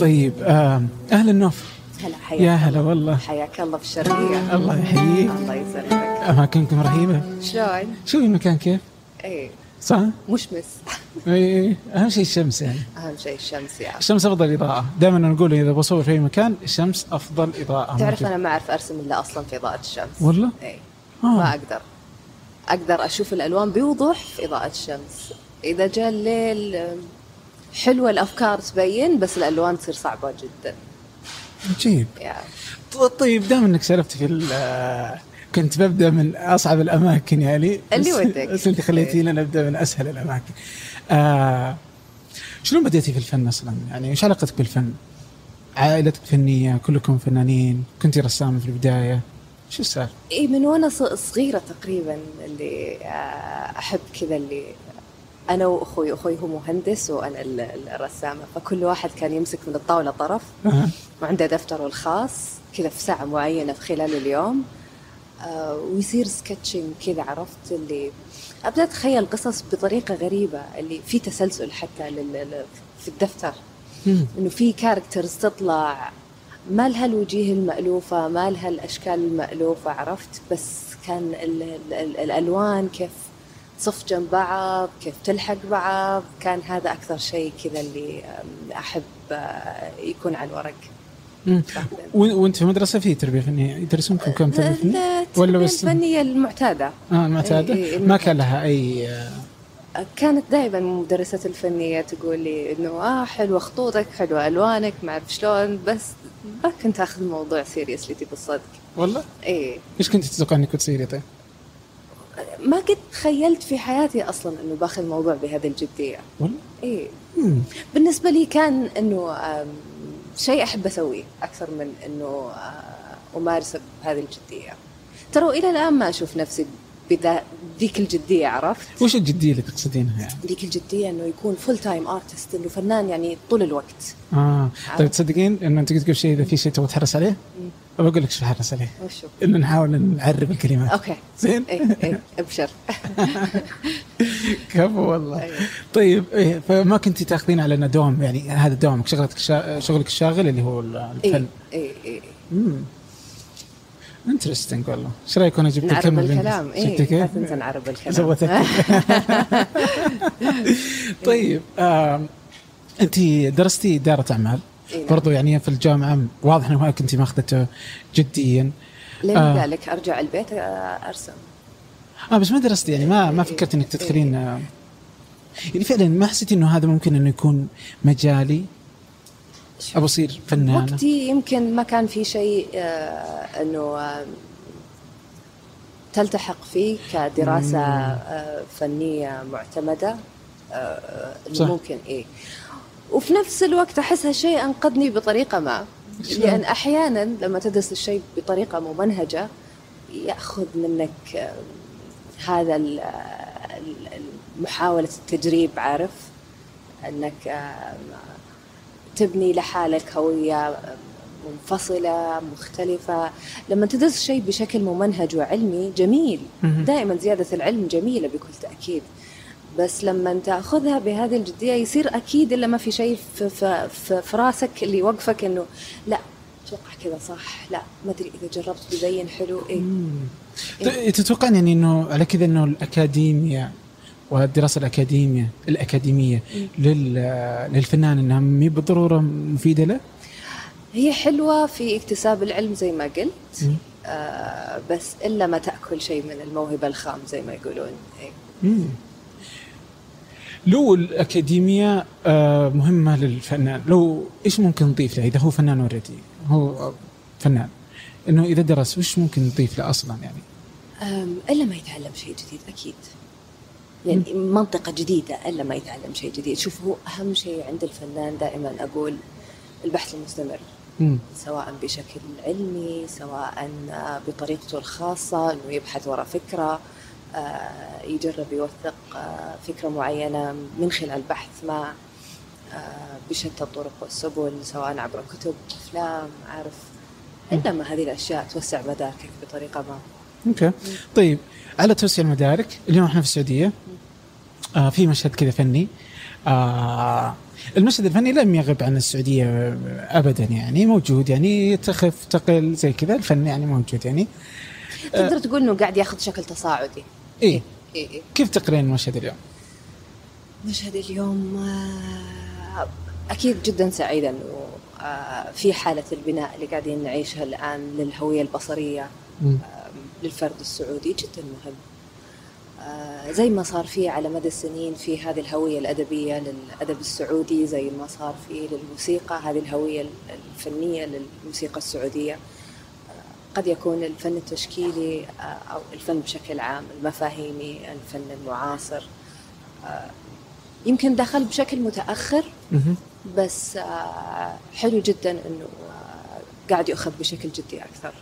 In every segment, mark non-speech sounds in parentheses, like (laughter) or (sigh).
طيب آه أهلا نوف هلا حياك يا هلا الله. والله. حياك الله في الشرقية الله يحييك. الله يسلمك. أماكنكم رهيبة. شلون؟ شوفي المكان كيف؟ إيه. صح؟ مشمس اي أهم شيء الشمس يعني. أهم شيء الشمس يعني الشمس أفضل إضاءة. دائما نقول إذا بصور في أي مكان الشمس أفضل إضاءة. تعرف. أنا ما أعرف أرسم إلا أصلا في إضاءة الشمس. والله؟ إيه. آه. ما أقدر. أقدر أشوف الألوان بوضوح في إضاءة الشمس. إذا جاء الليل أم، حلوة الأفكار تبين بس الألوان تصير صعبة جدا عجيب يعني ط- طيب دام إنك سالفت في كنت ببدأ من أصعب الأماكن يعني اللي ودك. بس انت خليتيني نبدا من أسهل الأماكن آه شلون بديتي في الفن أصلا؟ يعني إيش علاقتك بالفن؟ عائلتك فنية، كلكم فنانين، كنتي رسامه في البداية، شو السالفة؟ اي من وأنا ص- صغيرة تقريبا اللي آه، أحب كذا اللي أنا وأخوي أخوي هو مهندس وأنا ال- ال- الرسامة فكل واحد كان يمسك من الطاولة طرف. وعنده دفتره الخاص كذا في ساعة معينة في خلال اليوم. آه، ويصير sketching كذا عرفت؟ اللي أبدأ أتخيل قصص بطريقة غريبة اللي في تسلسل حتى لل- في الدفتر. إنه في characters تطلع ما لها الوجيه المألوفة ما لها الأشكال المألوفة عرفت؟ بس كان ال ال ال الألوان كيف تصف جنب بعض كيف تلحق بعض كان هذا أكثر شيء كذا اللي أحب آه، يكون على الورق وأنت في مدرسة في تربية فنية يدرسونكم كم تربية فنية؟ ولا بس الفنية المعتادة آه المعتادة؟ إيه، ما كان لها أي آه، كانت دائما مدرسة الفنية تقول لي إنه آه حلوة خطوطك حلوة ألوانك ما أعرف شلون بس ما كنت آخذ الموضوع seriously تبي الصدق والله؟ إيه إيش كنت تتوقع إنك تصيري طيب؟ ما قد تخيلت في حياتي أصلا إنه باخذ الموضوع بهذه الجدية والله؟ مم. بالنسبة لي كان إنه شيء أحب أسويه أكثر من إنه آه، امارسه بهذه الجدية ترى إلى الآن ما أشوف نفسي بذا ذيك الجدية عرفت وش الجدية اللي تقصدينها يعني؟ ذيك الجدية إنه يكون full time artist إنه فنان يعني طول الوقت آه طيب. تصدقين إنه أنت قلت قبل شيء إذا في شيء تبغى تحرص عليه بقول لك إيش بحرص عليه وشو؟ إنه نحاول نعرب الكلمات. okay. زين؟ إيه إيه أبشر. (laughs) كفو والله. أيوة. طيب إيه فما كنتي تاخذين على إنه دوام يعني هذا دوامك شغلتك شا... شغلك الشاغل اللي هو الفن إيه إيه إيه. امم interesting والله. إيش رأيك أنا جبت الكلمة الكلام؟ شفتي إيه كيف؟ لازم نعرب الكلام. زودت. (laughs) (laughs) طيب آم، انت درستي إدارة أعمال. إيه. برضو يعني في الجامعة واضح إنه ما كنت ماخذته جديا. ليه آه. أرجع البيت آه، أرسم. آه بس ما درستي يعني ما ما إيه. فكرت إنك تدخلين آه، يعني فعلا ما حسيتي إنه هذا ممكن إنه يكون مجالي؟ أبغى اصير فنانة. وقتي يمكن ما كان في شيء آه، إنه آه، تلتحق فيه كدراسة آه، فنية معتمدة آه،. ممكن إيه. وفي نفس الوقت احس هالشيء أنقذني بطريقة ما؟ لأن أحيانا لما تدرس الشيء بطريقة ممنهجة يأخذ منك هذا محاولة التجريب عارف؟ أنك تبني لحالك هوية منفصلة مختلفة. لما تدرس شيء بشكل ممنهج وعلمي جميل. دائما زيادة العلم جميلة بكل تأكيد. بس لما تاخذها بهذه الجدية يصير أكيد إلا ما في شيء في, في, في, في راسك اللي يوقفك إنه لا أتوقع كذا صح لا ما أدري إذا جربت بيبين حلو إيه مم. ت- تتوقعين يعني إنه على كذا إنه الاكاديميا والدراسة الأكاديمية الأكاديمية لل للفنان إنها مي بالضرورة مفيدة له؟ هي حلوة في اكتساب العلم زي ما قلت مم. آه بس إلا ما تأكل شيء من الموهبة الخام زي ما يقولون إيه. مم. لو الأكاديمية آه، مهمة للفنان لو إيش ممكن نضيف له؟ إذا هو فنان already هو فنان إنه إذا درس وش ممكن نضيف له أصلا يعني؟ إلا ما يتعلم شيء جديد أكيد. يعني منطقة جديدة إلا ما يتعلم شيء جديد. شوف هو أهم شيء عند الفنان دائما أقول البحث المستمر مم. سواء بشكل علمي سواء آه، بطريقته الخاصة إنه يبحث وراء فكرة. آه، يجرب يوثق آه، فكرة معينة من خلال البحث ما آه، بشتى الطرق والسبل سواء عبر كتب أفلام عارف انما هذه الأشياء توسع مداركك بطريقة ما. أوكي. طيب على توسيع المدارك اليوم إحنا في السعودية. آه في مشهد كذا فني. آه المشهد الفني لم يغب عن السعودية ابدا يعني موجود يعني تخف تقل زي كذا. الفن يعني موجود يعني. تقدر تقول إنه قاعد ياخذ شكل تصاعدي. إيه إيه إيه. كيف تقرين المشهد اليوم؟ مشهد اليوم آه، أكيد جدا سعيده انه آه، في حالة البناء اللي قاعدين نعيشها الآن للهوية البصرية مم. آه، للفرد السعودي جدا مهم آه، زي ما صار فيه على مدى السنين في هذه الهوية الأدبية للأدب السعودي زي ما صار فيه للموسيقى هذه الهوية الفنية للموسيقى السعودية قد يكون الفن التشكيلي آه، أو الفن بشكل عام المفاهيمي الفن المعاصر آه، يمكن دخل بشكل متأخر. بس آه، حلو جدا أنه قاعد يؤخذ بشكل جدي أكثر.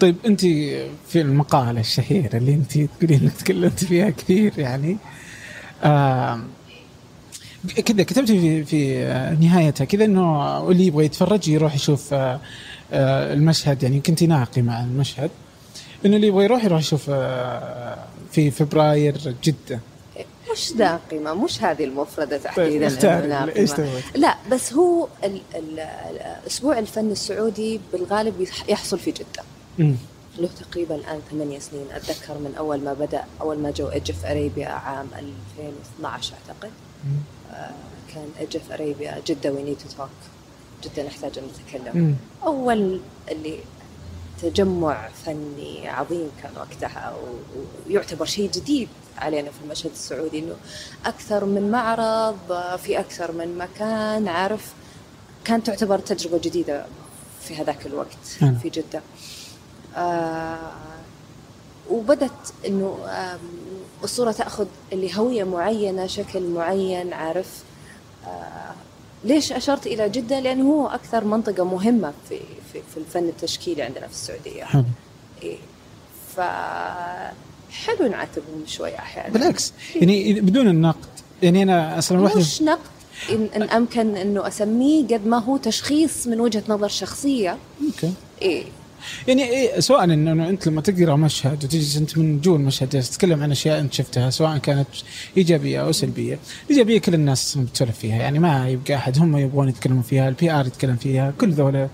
طيب أنت في المقاله الشهيره اللي أنت تقولين انك تكلمت فيها كثير يعني آه كذا كتبتي في في نهايتها كذا إنه اللي يبغى يتفرج يروح يشوف آه المشهد يعني كنت ناقي مع المشهد. إنه اللي يبغى يروح يروح يشوف آه في فبراير جدة. مش داقمة مش هذه المفردة طيب تحديدا ناقمة. لا بس هو ال ال أسبوع الفن السعودي بالغالب يح- يحصل في جدة. مم. له تقريبا الآن ثمانية سنين. أتذكر من أول ما بدأ أول ما جو Edge of Arabia عام 2012 أعتقد. مم. آه، كان Edge of Arabia جدة we need to talk جدا نحتاج أن نتكلم مم. أول اللي تجمع فني عظيم كان وقتها ويعتبر شيء جديد علينا في المشهد السعودي إنه أكثر من معرض في أكثر من مكان عارف كانت تعتبر تجربة جديدة في هذاك الوقت نعم. في جدة آه وبدت إنه آم، الصورة تأخذ اللي هوية معينة شكل معين عارف آه ليش أشرت إلى جدة؟ لأنه هو أكثر منطقة مهمة في في, في الفن التشكيلي عندنا في السعودية. حلو. إيه. ف حلو نعاتبهم شوي أحيانا. بالعكس. يعني بدون النقد يعني أنا أصلا واحدة مش نقد. إن, إن أمكن إنه أسميه قد ما هو تشخيص من وجهة نظر شخصية. okay. إيه. يعني إيه سواء إنه أنت لما تقرأ مشهد وتجلس أنت من جوا المشهد تتكلم عن أشياء أنت شفتها سواء كانت إيجابية أو سلبية، الايجابيه كل الناس بتسولف فيها يعني ما يبقى أحد هم يبغون يتكلمون فيها، ال PR يتكلم فيها، كل ذولا.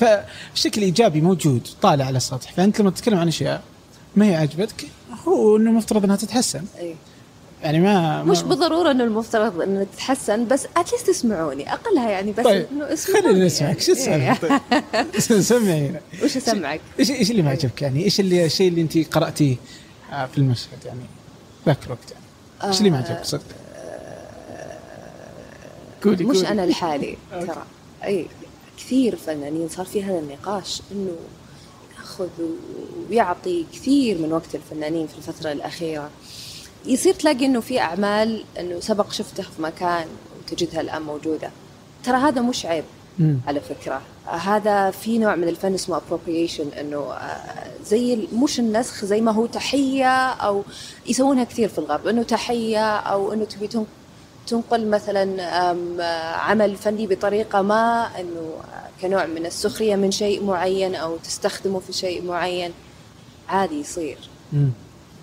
فالشكل إيجابي موجود طالع على السطح، فأنت لما تتكلم عن أشياء ما هي عجبتك هو إنه مفترض إنها تتحسن، إيه. يعني ما مش ما بالضرورة إنه المفترض انه تتحسن بس اتليست اسمعوني أقلها يعني بس طيب إنه اسمعوني خلينا نسمعك شو. السالفه طيب سمعينا وش أسمعك؟ إيش إيش اللي ما عجبك يعني؟ إيش اللي الشيء اللي انت قرأتيه آه، في المشهد يعني ذاك الوقت يعني؟ إيش اللي ما عجبك صدق؟ قولي مش. أنا لحالي (laughs) ترى أي كثير فنانين صار في هذا النقاش إنه يأخذ ويعطي كثير من وقت الفنانين في الفترة الأخيرة يصير تلاقي إنه في أعمال إنه سبق شفتها في مكان وتجدها الآن موجودة ترى هذا مش عيب مم. على فكرة آه، هذا في نوع من الفن اسمه appropriation إنه آه، زي مش النسخ زي ما هو تحية أو يسوونها كثير في الغرب إنه تحية أو إنه تبي تن- تنقل مثلا آه، عمل فني بطريقة ما إنه آه، كنوع من السخرية من شيء معين أو تستخدمه في شيء معين عادي يصير مم.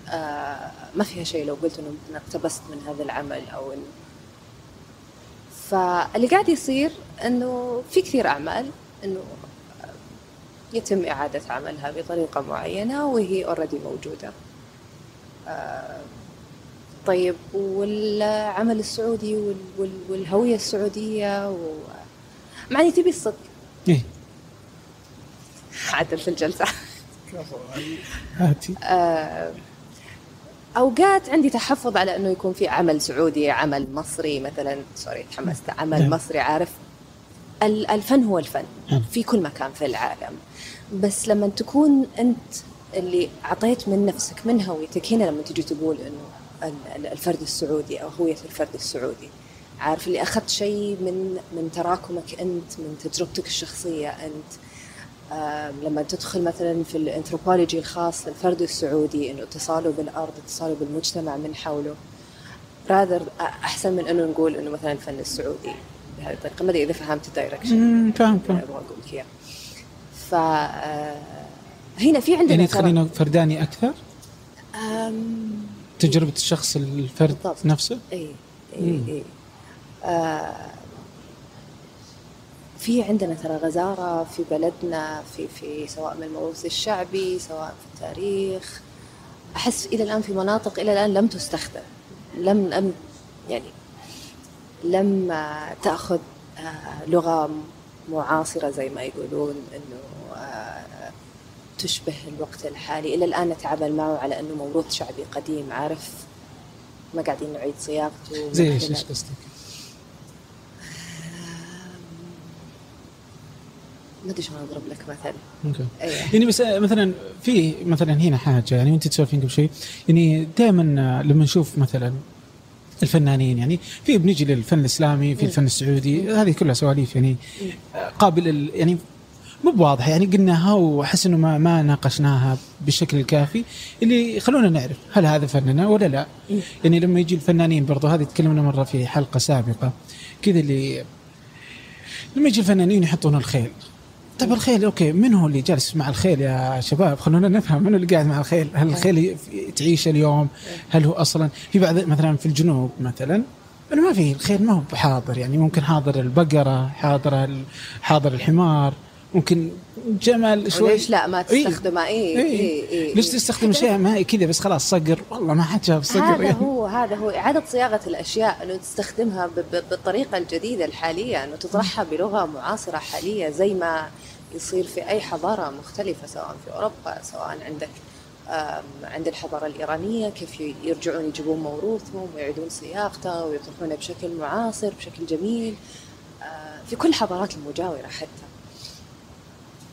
آه، ما فيها شيء لو قلت إنه مثلا اقتبست من هذا العمل أو إنه. فاللي قاعد يصير إنه في كثير أعمال إنه يتم إعادة عملها بطريقة معينة وهي اوريدي موجودة. آه، طيب والعمل السعودي وال- وال- والهوية السعودية و... مع إني تبي الصدق. إيه. عدل في الجلسة. هاتي. آه، أوقات عندي تحفظ على إنه يكون في عمل سعودي عمل مصري مثلا. سوري تحمست عمل نعم. مصري عارف. ال- الفن هو الفن. نعم. في كل مكان في العالم. بس لما تكون أنت اللي أعطيت من نفسك من هويتك هنا لما تجي تقول إنه ال- ال- الفرد السعودي أو هوية الفرد السعودي. عارف اللي أخذت شيء من من تراكمك أنت من تجربتك الشخصية أنت. لما تدخل مثلا في الأنثروبولوجي الخاص للفرد السعودي إنه اتصاله بالأرض اتصاله بالمجتمع من حوله. راذر أحسن من إنه نقول إنه مثلا الفن السعودي. بهذه الطريقة. ما أدري إذا فهمت ال direction. فاهم فاهم أبغى أقول لك اياه ف آه، هنا في عندنا يعني تخلينا فرداني أكثر؟ أم، تجربة الشخص الفرد بالضبط. نفسه؟ اي اي. اي آه في عندنا ترى غزارة في بلدنا في في سواء من الموروث الشعبي سواء في التاريخ. أحس إلى الآن في مناطق إلى الآن لم تستخدم لم لم يعني لم تأخذ آه، لغة معاصرة زي ما يقولون إنه آه، تشبه الوقت الحالي. إلى الآن نتعامل معه على إنه موروث شعبي قديم عارف؟ ما قاعدين نعيد صياغته. زي إيش قصدك؟ ما أدري شلون أضرب لك مثل أوكي إيه يعني بس آه، مثلا في مثلا هنا حاجة يعني وأنت تسولفين قبل شوي يعني دائما لما نشوف مثلا الفنانين يعني في بنيجي للفن الإسلامي في. الفن السعودي هذه كلها سواليف يعني آه، قابل ال- يعني مو بواضحة يعني قلناها وأحس إنه ما ما ناقشناها بالشكل الكافي اللي يخلونا نعرف هل هذا فننا ولا لا. يعني لما يجي الفنانين برضو هذه تكلمنا مرة في حلقة سابقة كذا اللي لما يجي الفنانين يحطون الخيل طيب الخيل okay. من هو اللي جالس مع الخيل يا شباب؟ خلونا نفهم من اللي قاعد مع الخيل. هل الخيل ي- تعيش اليوم؟ هل هو أصلا في بعض مثلا في الجنوب مثلا؟ إنه ما في الخيل ما هو بحاضر يعني ممكن حاضر البقرة حاضر حاضر الحمار ممكن جمل شوي. وليش لا؟ ما إيه. تستخدمه. اي إيه. اي اي ليش تستخدم اشياء ما هي كذا بس خلاص صقر؟ والله ما حد شاف صقر هذا يعني. هو هذا هو إعادة صياغة الأشياء أنه تستخدمها ب- ب- بالطريقة الجديدة الحالية أنه تطرحها بلغة معاصرة حالية زي ما يصير في أي حضارة مختلفة سواء في أوروبا سواء عندك عند الحضارة الإيرانية كيف يرجعون يجيبون موروثهم ويعيدون صياغته ويطرحونه بشكل معاصر بشكل جميل. آه، في كل الحضارات المجاورة حتى.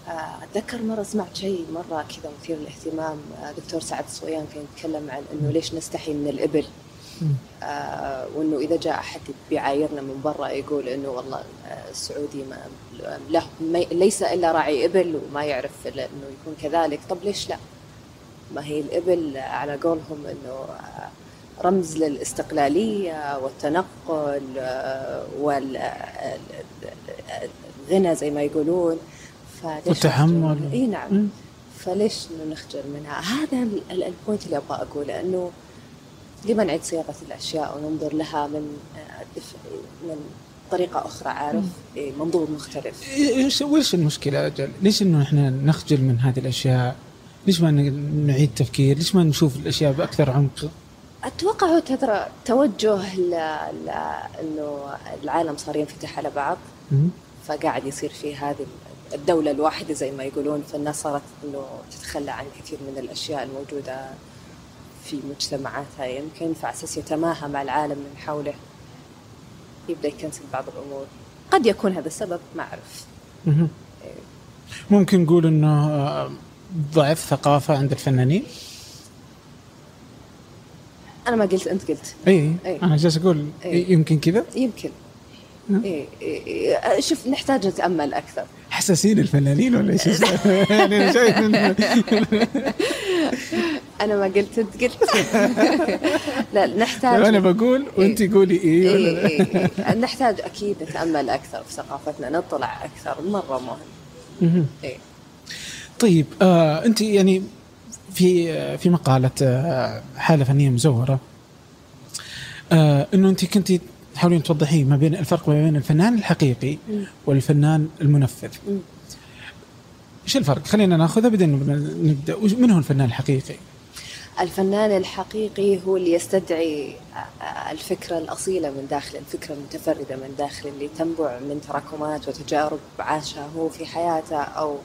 آه، أتذكر مرة سمعت شيء مرة كذا مثير للاهتمام. آه، دكتور سعد الصويان كان يتكلم عن أنه ليش نستحي من الإبل. آه، وإنه إذا جاء أحد بيعايرنا من برا يقول إنه والله آه، السعودي ما له ليس إلا راعي إبل وما يعرف إلا إنه يكون كذلك طب ليش لا؟ ما هي الإبل على قولهم إنه آه، رمز للاستقلالية والتنقل والغنى زي ما يقولون فليش والتحمل. إي نعم. فليش نخجل منها؟ هذا ال- ال- ال point اللي أبغى أقوله إنه لما نعيد صياغة الأشياء وننظر لها من آه، من طريقة أخرى عارف إيه، منظور مختلف وش المشكلة يا رجال؟ ليش إنه إحنا نخجل من هذه الأشياء؟ ليش ما نعيد تفكير؟ ليش ما نشوف الأشياء بأكثر عمق؟ أتوقع هو ترى توجه ل... ل... إنه العالم صار ينفتح على بعض مم. فقاعد يصير في هذه الدولة الواحدة زي ما يقولون فالناس صارت إنه تتخلى عن كثير من الأشياء الموجودة في مجتمعاتها يمكن فعساس يتماهى مع العالم من حوله يبدأ يكنسل بعض الأمور قد يكون هذا السبب ما أعرف مهم. ممكن نقول إنه آه، ضعف ثقافة عند الفنانين؟ أنا ما قلت أنت قلت إي إي. أنا جالس أقول إي. يمكن كذا يمكن نعم. إيه إيه إيه شوف نحتاج نتأمل أكثر حساسين الفنانين ولا إيش؟ (laughs) يعني أنا شايف (laughs) أنا ما قلت أنت قلت (laughs) لا نحتاج أنا بقول وأنت قولي اي ولا إيه لا إيه إيه. نحتاج أكيد نتأمل أكثر في ثقافتنا نطلع أكثر مرة مهم. إيه. طيب آه أنت يعني في في مقالة آه حاله فنيه مزورة آه إنه أنت كنت تحاولين توضحين ما بين الفرق ما بين الفنان الحقيقي. والفنان المنفذ. إيش الفرق خلينا ناخذها بعدين نبدأ من هو الفنان الحقيقي الفنان الحقيقي هو اللي يستدعي الفكرة الأصيلة من داخل الفكرة المتفردة من داخل اللي تنبع من تراكمات وتجارب عاشها هو في حياته أو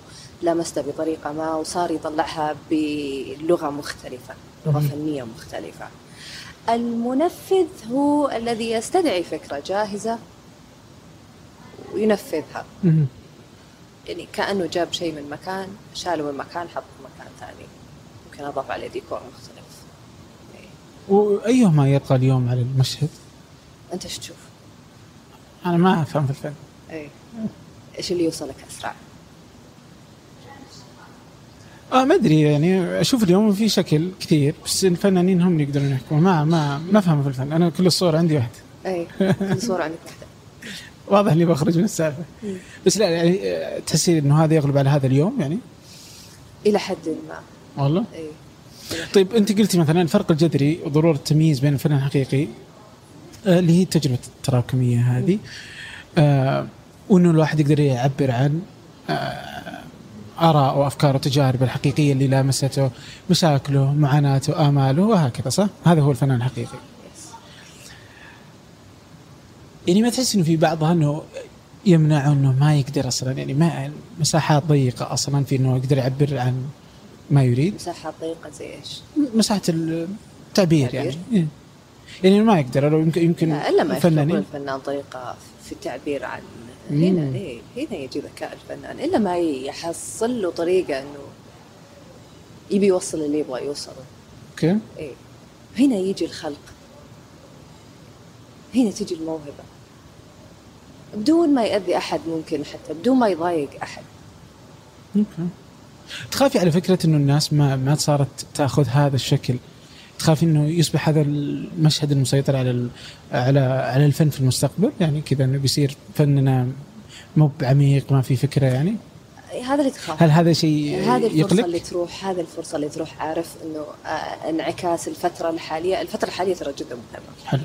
لمسته بطريقة ما وصار يطلعها بلغة مختلفة لغة. فنية مختلفة المنفذ هو الذي يستدعي فكرة جاهزة وينفذها. يعني كأنه جاب شيء من مكان شاله من مكان حطه في مكان ثاني ممكن أضاف عليه ديكور مختلف إيه. وأيهما يطغى اليوم على المشهد؟ أنت إيش تشوف؟ أنا ما أفهم في الفن إيه. إيش اللي يوصلك أسرع؟ آه ما أدري يعني أشوف اليوم في شكل كثير بس الفنانين هم اللي يقدرون يحكمون ما ما ما أفهم في الفن أنا كل الصور عندي واحدة اي كل صورة عندك واحدة (laughs) واضح إني بخرج من السالفة مم. بس لا يعني آه، تحسين إنه هذا يغلب على هذا اليوم يعني إلى حد ما والله اي طيب أنت قلتي مثلا الفرق الجذري وضرورة التمييز بين الفن الحقيقي آه، اللي هي التجربة التراكمية هذه آه وإنه الواحد يقدر يعبر عن آه آراء وأفكار وتجارب الحقيقية اللي لامسته مشاكله معاناته آماله وهكذا صح؟ هذا هو الفنان الحقيقي. يعني ما تحس إنه في بعضها إنه يمنع إنه ما يقدر أصلا يعني ما مساحات ضيقة أصلا في إنه يقدر يعبر عن ما يريد؟ مساحات ضيقه زي إيش؟ مساحة التعبير يعني. إيه. يعني ما يقدر لو يمكن يمكن إلا ما يخلق الفنان طريقة في التعبير عن هنا إيه هنا يجي ذكاء الفنان إلا ما يحصل له طريقة إنه يبي يوصل اللي يبغى يوصله. أوكي. إيه. هنا يجي الخلق. هنا تجي الموهبة. بدون ما يأذي أحد ممكن حتى بدون ما يضايق أحد. أوكي. تخافي على فكرة أنه الناس ما ما صارت تأخذ هذا الشكل؟ تخافي إنه يصبح هذا المشهد المسيطر على على على الفن في المستقبل؟ يعني كذا إنه بيصير فننا مو بعميق ما في فكرة يعني؟ هذا اللي تخاف. هل هذا شيء هذه الفرصة يقلق؟ اللي تروح هذه الفرصة اللي تروح عارف إنه آه، انعكاس الفترة الحالية. الفترة الحالية ترى جدا مهمة. حلو.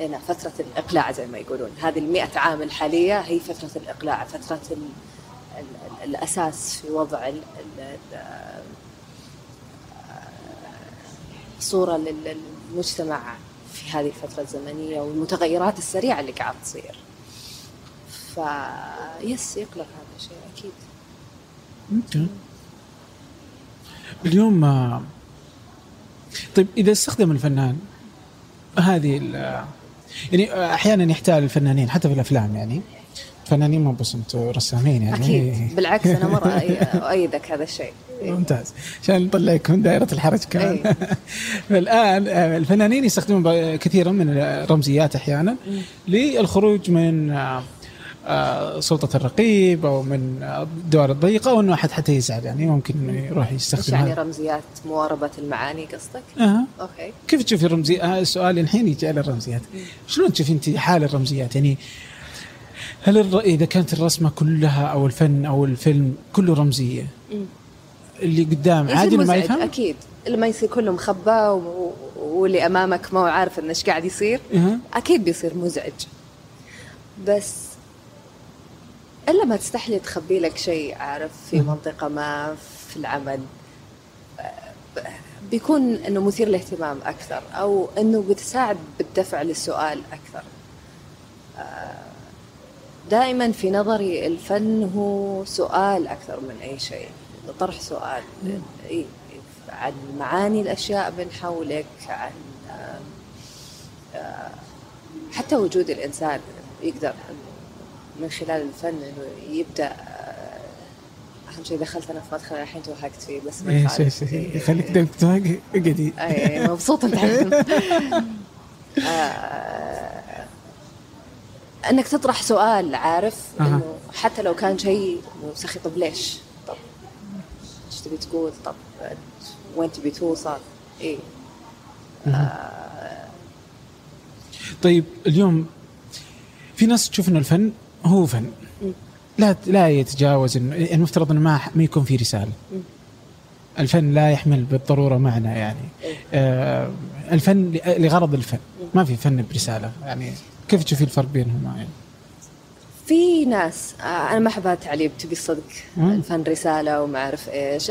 هنا فترة الإقلاع زي ما يقولون. هذه المئة عام الحالية هي فترة الإقلاع فترة الأساس في وضع ال ال صورة للمجتمع في هذه الفترة الزمنية والمتغيرات السريعة اللي قاعد تصير. فيس يقلق هذا الشيء أكيد. okay. اليوم طيب إذا استخدم الفنان هذه يعني أحيانا يحتال الفنانين حتى في الأفلام يعني. فنانين مو بس أنتم رسامين يعني. أكيد. إيه. بالعكس أنا مرة أؤيدك هذا الشيء. ممتاز. عشان نطلعك من دائرة الحرج كمان. إيه. (laughs) فالان آه، الفنانين يستخدمون كثيرا من الرمزيات أحيانا للخروج من آه، آه، سلطة الرقيب أو من الدوائر الضيقة أو أنه أحد حتى يزعل يعني. ممكن أنه يروح يستخدم يعني رمزيات مواربة المعاني قصدك؟ أه. أوكي. كيف تشوفي الرمزيات؟ آه السؤال الحين يجي على الرمزيات. شلون تشوفي أنت حال الرمزيات؟ يعني هل الر... إذا كانت الرسمة كلها أو الفن أو الفيلم كله رمزية؟ اللي قدام عادي ما يفهم؟ أكيد. لما يصير كله مخبى و... واللي أمامك ما هو عارف إنه إيش قاعد يصير أه. أكيد بيصير مزعج. بس إلا ما تستحلي تخبي لك شيء عارف في منطقة ما في العمل. بيكون إنه مثير للاهتمام أكثر أو إنه بتساعد بالدفع للسؤال أكثر. دائما في نظري الفن هو سؤال أكثر من أي شيء طرح سؤال. عن معاني الأشياء من حولك عن حتى وجود الإنسان يقدر من خلال الفن إنه يبدأ آه، أهم شيء دخلت أنا في مدخل الحين توهقت فيه بس ما يخالف. إيه، يخليك دائما توهق اقعدي اي مبسوطه (laughs) آه، انك تطرح سؤال عارف؟ إنه حتى لو كان شيء سخي طب ليش؟ طب إيش تبي تقول؟ طب وين تبي توصل؟ اي آه. طيب اليوم في ناس تشوف إنه الفن هو فن. لا لا يتجاوز إنه المفترض إنه ما ما يكون في رسالة. الفن لا يحمل بالضرورة معنى يعني. آه الفن لغرض الفن. ما في فن برسالة يعني كيف تشوفي الفرق بينهما يعني في ناس آه، أنا ما احب التعليم تبي الصدق الفن رسالة وما أعرف إيش.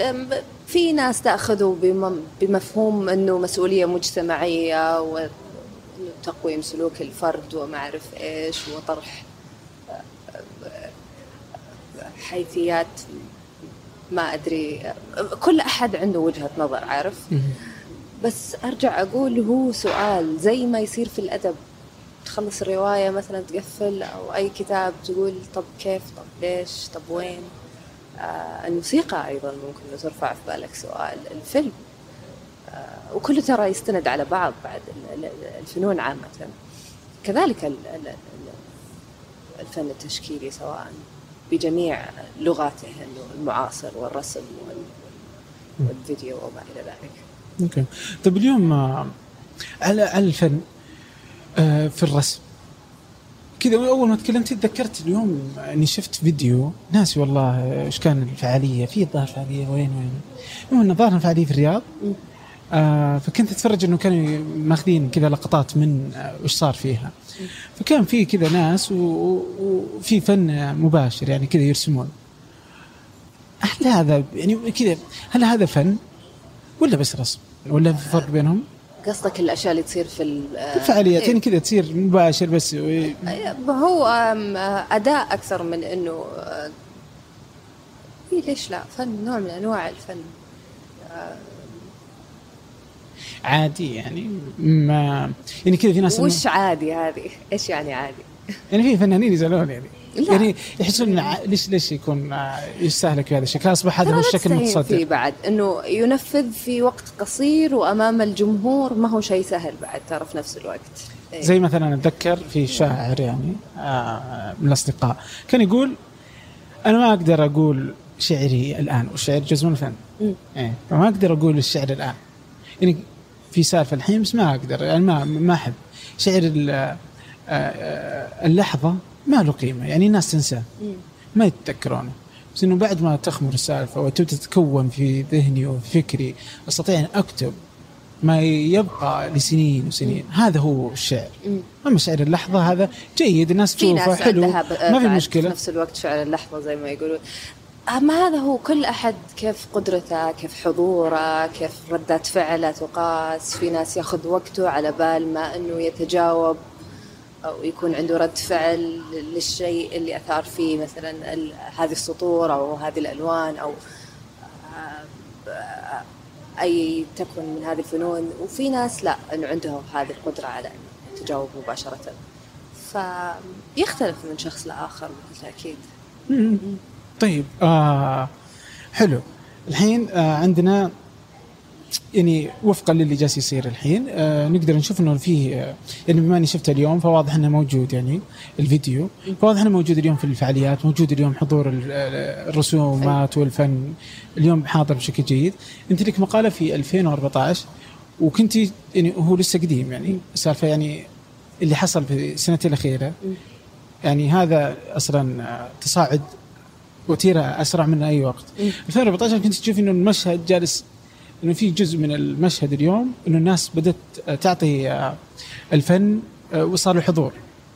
في ناس تاخذه بمفهوم إنه مسؤولية مجتمعية وتقويم سلوك الفرد وما أعرف إيش وطرح حيثيات ما أدري. كل أحد عنده وجهة نظر عارف؟ بس أرجع أقول هو سؤال زي ما يصير في الأدب تخلص الرواية مثلا تقفل أو أي كتاب تقول طب كيف طب ليش طب وين آه الموسيقى أيضا ممكن ترفع في بالك سؤال الفيلم آه وكله ترى يستند على بعض بعد الفنون عامة كذلك الفن التشكيلي سواء بجميع لغاته المعاصر والرسم والفيديو وما إلى ذلك. أوكي. طيب اليوم آه، على على الفن آه، في الرسم. كذا أول ما تكلمت تذكرت اليوم اني شفت فيديو. ناسي والله إيش كان الفعالية. في الظاهر فعالية وين وين؟ المهم انه ظاهر فعالية في الرياض. آه فكنت أتفرج إنه كانوا ماخذين كذا لقطات من آه وش صار فيها. فكان في كذا ناس وفي فن مباشر يعني كذا يرسمون. هل هذا يعني كذا هل هذا فن ولا بس رسم؟ ولا في فرق بينهم؟ قصدك الأشياء اللي تصير في ال- الفعاليات إيه. يعني كذا تصير مباشر بس هو أم، أداء أكثر من إنه آه، إيه ليش لا؟ فن نوع من أنواع الفن. عادي يعني ما يعني كذا في ناس وش عادي هذه؟ إيش يعني عادي؟ يعني في فنانين يزعلون يعني. لا. يعني يحسون إن ع- ليش ليش يكون آه، يستهلك بهذا الشكل؟ اصبح هذا هو الشكل تستهين فيه المتصدر بعد إنه ينفذ في وقت قصير وأمام الجمهور ما هو شيء سهل بعد ترى في نفس الوقت. إيه. زي مثلا أتذكر في شاعر يعني آه، من الأصدقاء كان يقول أنا ما أقدر أقول شعري الآن. والشعر جزء من الفن. مم. إيه. فما أقدر أقول الشعر الآن. يعني في سالفة الحين بس ما أقدر يعني ما ما أحب. شعر آه، اللحظة ما له قيمة. يعني الناس تنساه مم. ما يتذكرونه. بس إنه بعد ما تخمر السالفة وتبدأ تتكون في ذهني وفي فكري أستطيع أن أكتب ما يبقى لسنين وسنين. هذا هو الشعر. مم. أما شعر اللحظة هذا جيد الناس تشوفه حلو ما في مشكلة. في نفس الوقت شعر اللحظة زي ما يقولون. أما هذا هو كل أحد كيف قدرته كيف حضوره كيف ردات فعله تقاس. في ناس ياخذ وقته على بال ما إنه يتجاوب أو يكون عنده رد فعل للشيء اللي أثار فيه مثلا هذه السطور أو هذه الألوان أو آه، أي تكن من هذه الفنون. وفي ناس لا إنه عندهم هذه القدرة على التجاوب مباشرة. فيختلف من شخص تأكيد. مم. طيب آه حلو. الحين آه عندنا يعني وفقا للي جالس يصير الحين آه نقدر نشوف إنه في آه يعني بما أني شفته اليوم فواضح إنه موجود يعني الفيديو. فواضح إنه موجود اليوم في الفعاليات موجود اليوم حضور ال- الرسومات والفن اليوم حاضر بشكل جيد. أنت لك مقالة في 2014 وكنت يعني هو لسه قديم يعني السالفه يعني اللي حصل في السنتين الأخيرة. يعني هذا أصلا آه، تصاعد وتيرة أسرع من أي وقت. 2014 كنت تشوف إنه المشهد جالس إنه في جزء من المشهد اليوم إنه الناس بدأت تعطي آه، الفن آه، وصار له حضور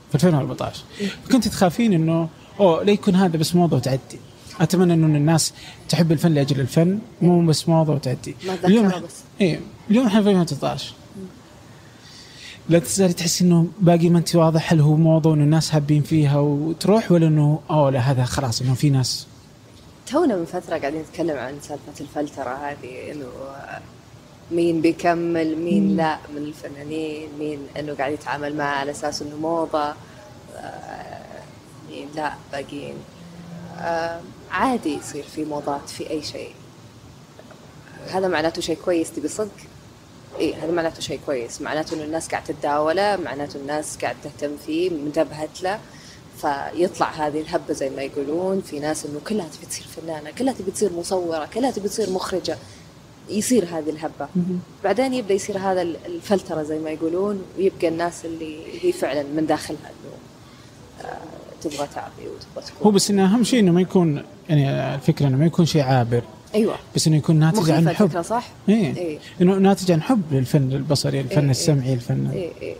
في 2014 كنت تخافين إنه أوه لا يكون هذا بس موضه وتعدي. أتمنى إنه الناس تحب الفن لأجل الفن مو بس موضه وتعدي. اليوم بس إيه اليوم إحنا في 2013 لا تزالي تحس إنه باقي ما أنت واضح هل هو موضوع إنه الناس حابين فيها وتروح ولا إنه أوه لا هذا خلاص إنه في ناس تونا من فترة قاعدين نتكلم عن سالفة الفلترة هذه إنه مين بيكمل مين لا من الفنانين مين إنه قاعد يتعامل معه على أساس إنه موضة آه، مين لا باقيين. آه، عادي يصير في موضات في أي شيء. هذا معناته شيء كويس تبي صدق؟ اي هذا معناته شيء كويس. معناته إنه الناس قاعد تتداوله معناته الناس قاعد تهتم فيه منتبهت له. فيطلع هذه الهبة زي ما يقولون. في ناس إنه كلها تبي تصير فنانة كلها تبي تصير مصورة كلها تبي تصير مخرجة. يصير هذه الهبة. بعدين يبدأ يصير هذا الفلترة زي ما يقولون ويبقى الناس اللي هي فعلا من داخلها إنه آه، تبغى تعطي وتبغى تكون. هو بس إنه أهم شيء إنه ما يكون يعني الفكرة إنه ما يكون شيء عابر. أيوه. بس إنه يكون ناتج عن حب. صح؟ إيه. إيه. إنه ناتج عن حب للفن البصري الفن إيه، السمعي الفن إيه إيه.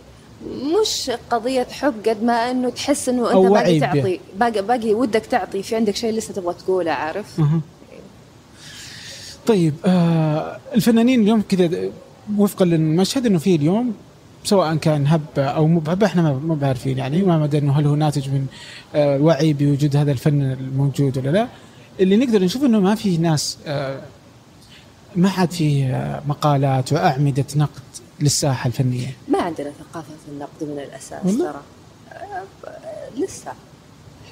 مش قضية حب قد ما إنه تحس إنه أنت باقي. تعطي باقي, باقي ودك تعطي في عندك شيء لسه تبغى تقوله عارف؟ أها. طيب آه الفنانين اليوم كذا وفقا للمشهد إنه في اليوم سواء كان هبه أو مو بهبه إحنا ما ما بعرفين يعني ما مدى انه هل هو ناتج من آه وعي بوجود هذا الفن الموجود ولا لا اللي نقدر نشوف إنه ما في ناس آه ما عاد في آه مقالات وأعمدة نقد للساحة الفنية؟ ما عندنا ثقافة النقد من الأساس؟ ترى. ب- لسه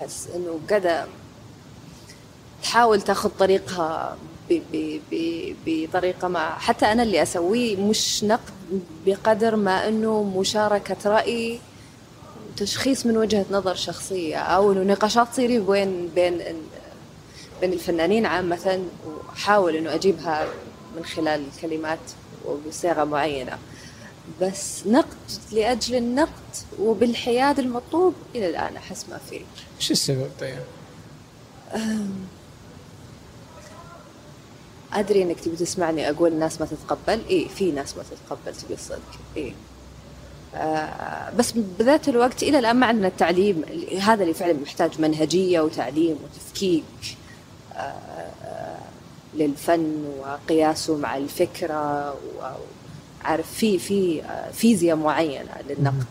أحس إنه قاعدة تحاول تاخذ طريقها ب- ب- ب- بطريقة ما. حتى أنا اللي أسويه مش نقد بقدر ما إنه مشاركة رأي تشخيص من وجهة نظر شخصية أو إنه نقاشات تصير بين بين بين الفنانين عامة وأحاول إنه أجيبها من خلال الكلمات وبصيغة معينة. بس نقد لأجل النقد وبالحياد المطلوب إلى الآن أحس ما في. إيش السبب طيب؟ أدري إنك تبي تسمعني أقول الناس ما تتقبل. إي في ناس ما تتقبل تبي الصدق. إي. آه بس بذات الوقت إلى الآن ما عندنا التعليم. هذا اللي فعلا محتاج منهجية وتعليم وتفكيك آه آه للفن وقياسه مع الفكرة وعارف في في آه، فيزياء معينة للنقد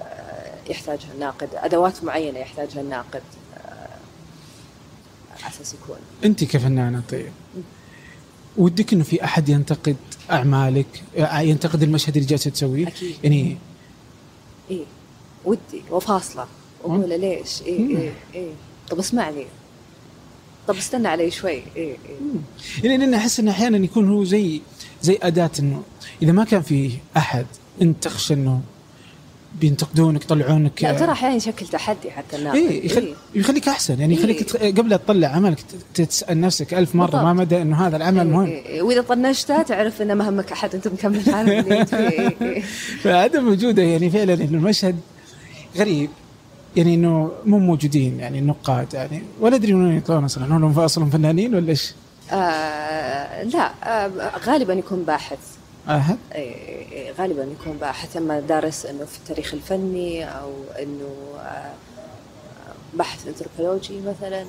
آه، يحتاجها الناقد أدوات معينة يحتاجها الناقد آه، على أساس يكون. أنت كفنانه طيب. ودك إنه في أحد ينتقد أعمالك ينتقد المشهد اللي جالسة تسويه؟ أكيد. يعني إيه. ودي وفاصلة. وأقول له ليش؟ إيه إيه إيه. طب اسمعني. طب استنى علي شوي إيه إيه يعني لأن أحس إنه أحيانا يكون هو زي زي أداة إنه إذا ما كان في أحد انت تخشى إنه بينتقدونك يطلعونك لا ترى أحيانا يشكل تحدي حتى الناقد إيه يخل... إيه. يخليك أحسن يعني إيه. يخليك تخ... قبل لا تطلع عملك تسأل نفسك ألف مرة بالضبط. ما مدى إنه هذا العمل مهم إيه إيه. وإذا طنشتها تعرف ان ما همك أحد أنت مكمل حالك فيه (laughs) إيه إيه. فعدم وجوده يعني فعلا إنه المشهد غريب يعني إنه مو موجودين يعني النقاد يعني. ولا أدري من وين يطلعون أصلا. هم أصلا فنانين ولا إيش؟ آه لا آه غالبا يكون باحث؟ إيه، إيه، غالبا يكون باحث. أما دارس إنه في التاريخ الفني أو إنه آه، باحث انثروبولوجي مثلا.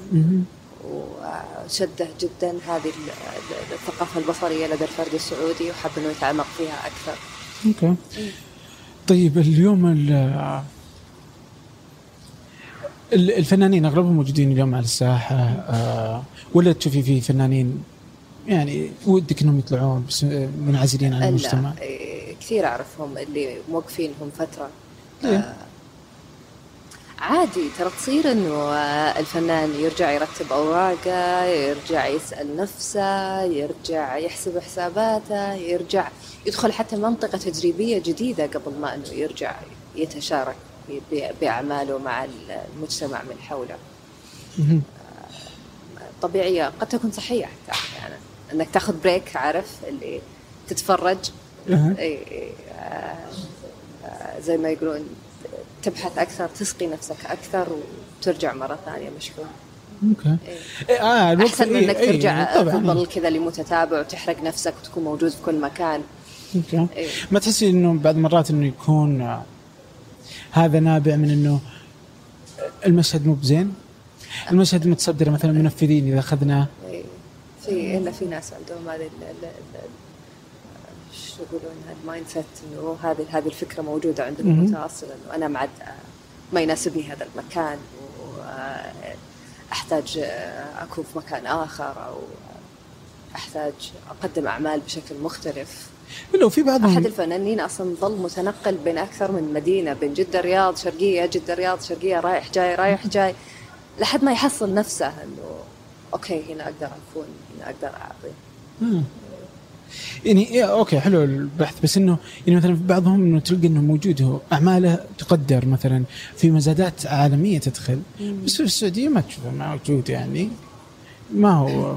وشده جدا هذه ال- ال- الثقافة البصرية لدى الفرد السعودي وحب إنه يتعمق فيها أكثر. أوكي. طيب اليوم ال- ال- الفنانين أغلبهم موجودين اليوم على الساحة آه، ولا تشوفي في فنانين يعني ودك إنهم يطلعون بس منعزلين عن المجتمع؟ إيه، كثير أعرفهم اللي موقفينهم فترة إيه. آه، عادي ترى تصير إنه آه، الفنان يرجع يرتب أوراقه يرجع يسأل نفسه يرجع يحسب حساباته يرجع يدخل حتى منطقة تجريبيه جديدة قبل ما إنه يرجع يتشارك بأعماله مع المجتمع من حوله. طبيعية قد تكون صحية حتى أحيانا إنك تاخذ break عارف اللي تتفرج. آه، آه، زي ما يقولون تبحث أكثر تسقي نفسك أكثر وترجع مرة ثانية مشحون okay. إيه. إيه، آه الوقت أحسن من إيه، إنك إيه، ترجع تظل كذا لمتتابع وتحرق نفسك وتكون موجود في كل مكان. okay. إيه. ما تحسي إنه بعض المرات إنه يكون آه، هذا نابع من إنه المشهد مو بزين المشهد متصدر مثلا منفذين إذا اخذناه إي. في إلا في ناس عندهم هذه شو يقولون ال mindset إنه هذه هذه الفكرة موجودة عند مهم. المتواصل إنه أنا معد ما يناسبني هذا المكان وأحتاج أكون في مكان آخر أو احتاج أقدم أعمال بشكل مختلف. لو في بعضهم أحد الفنانين أصلا ظل متنقل بين أكثر من مدينة بين جدة الرياض شرقية جدة الرياض شرقية رايح جاي رايح جاي. لحد ما يحصل نفسه إنه okay هنا أقدر أكون هنا أقدر أعطي. يعني إيه okay حلو البحث. بس إنه يعني مثلا في بعضهم إنه تلقى إنه موجود هو أعماله تقدر مثلا في مزادات عالمية تدخل. بس في السعودية ما تشوفه موجود يعني. ما هو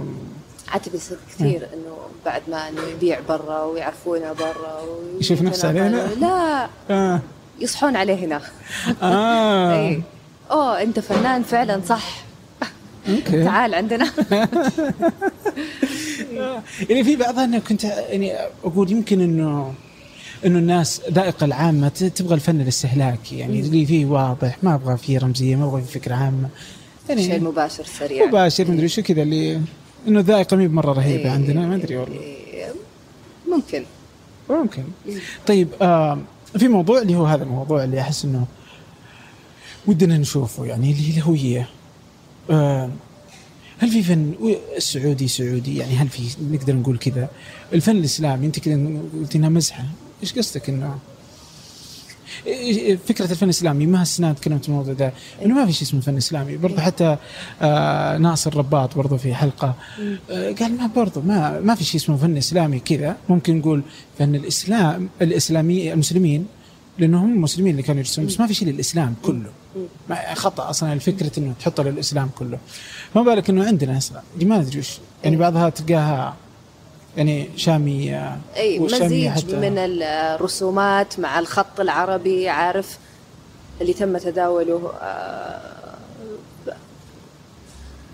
بيصير كثير إنه بعد ما إنه يبيع برا ويعرفونه برا يشوف نفسه علينا؟ لا آه. يصحون عليه هنا. آه. (laughs) اي أوه أنت فنان فعلا صح. أوكي. تعال عندنا. (laughs) يعني في بعضها إنه كنت يعني أقول يمكن إنه إنه الناس ذائقة العامة تبغى الفن الاستهلاكي. يعني اللي فيه واضح ما أبغى فيه رمزية ما أبغى فيه فكرة عامة. يعني المباشر سريع. مباشر مدري شو كذا اللي إنه الذائقه مي بمرة رهيبة إيه، عندنا ما أدري والله. إيه، ممكن. ممكن. طيب آه في موضوع اللي هو هذا الموضوع اللي أحس إنه ودنا نشوفه يعني اللي هي الهوية. آه هل في فن سعودي سعودي؟ يعني هل في نقدر نقول كذا؟ الفن الإسلامي أنت كذا قلت إنها مزحة. إيش قصدك إنه إيه- فكرة الفن الإسلامي ما هسنا تكلمت الموضوع ده؟ إنه ما في شيء اسمه فن إسلامي. برضه حتى آه ناصر رباط برضه في حلقة آه قال ما برضه ما ما في شيء اسمه فن إسلامي كذا. ممكن نقول فن الإسلام الإسلامي المسلمين لأنه هم المسلمين اللي كانوا يرسمون بس ما في شيء للإسلام كله. خطأ أصلا الفكرة إنه تحطه للإسلام كله. ما بالك إنه عندنا أصلا ما أدري وش يعني بعضها تلقاها يعني شاميه أي والشامية مزيج من الرسومات مع الخط العربي عارف اللي تم تداوله آه،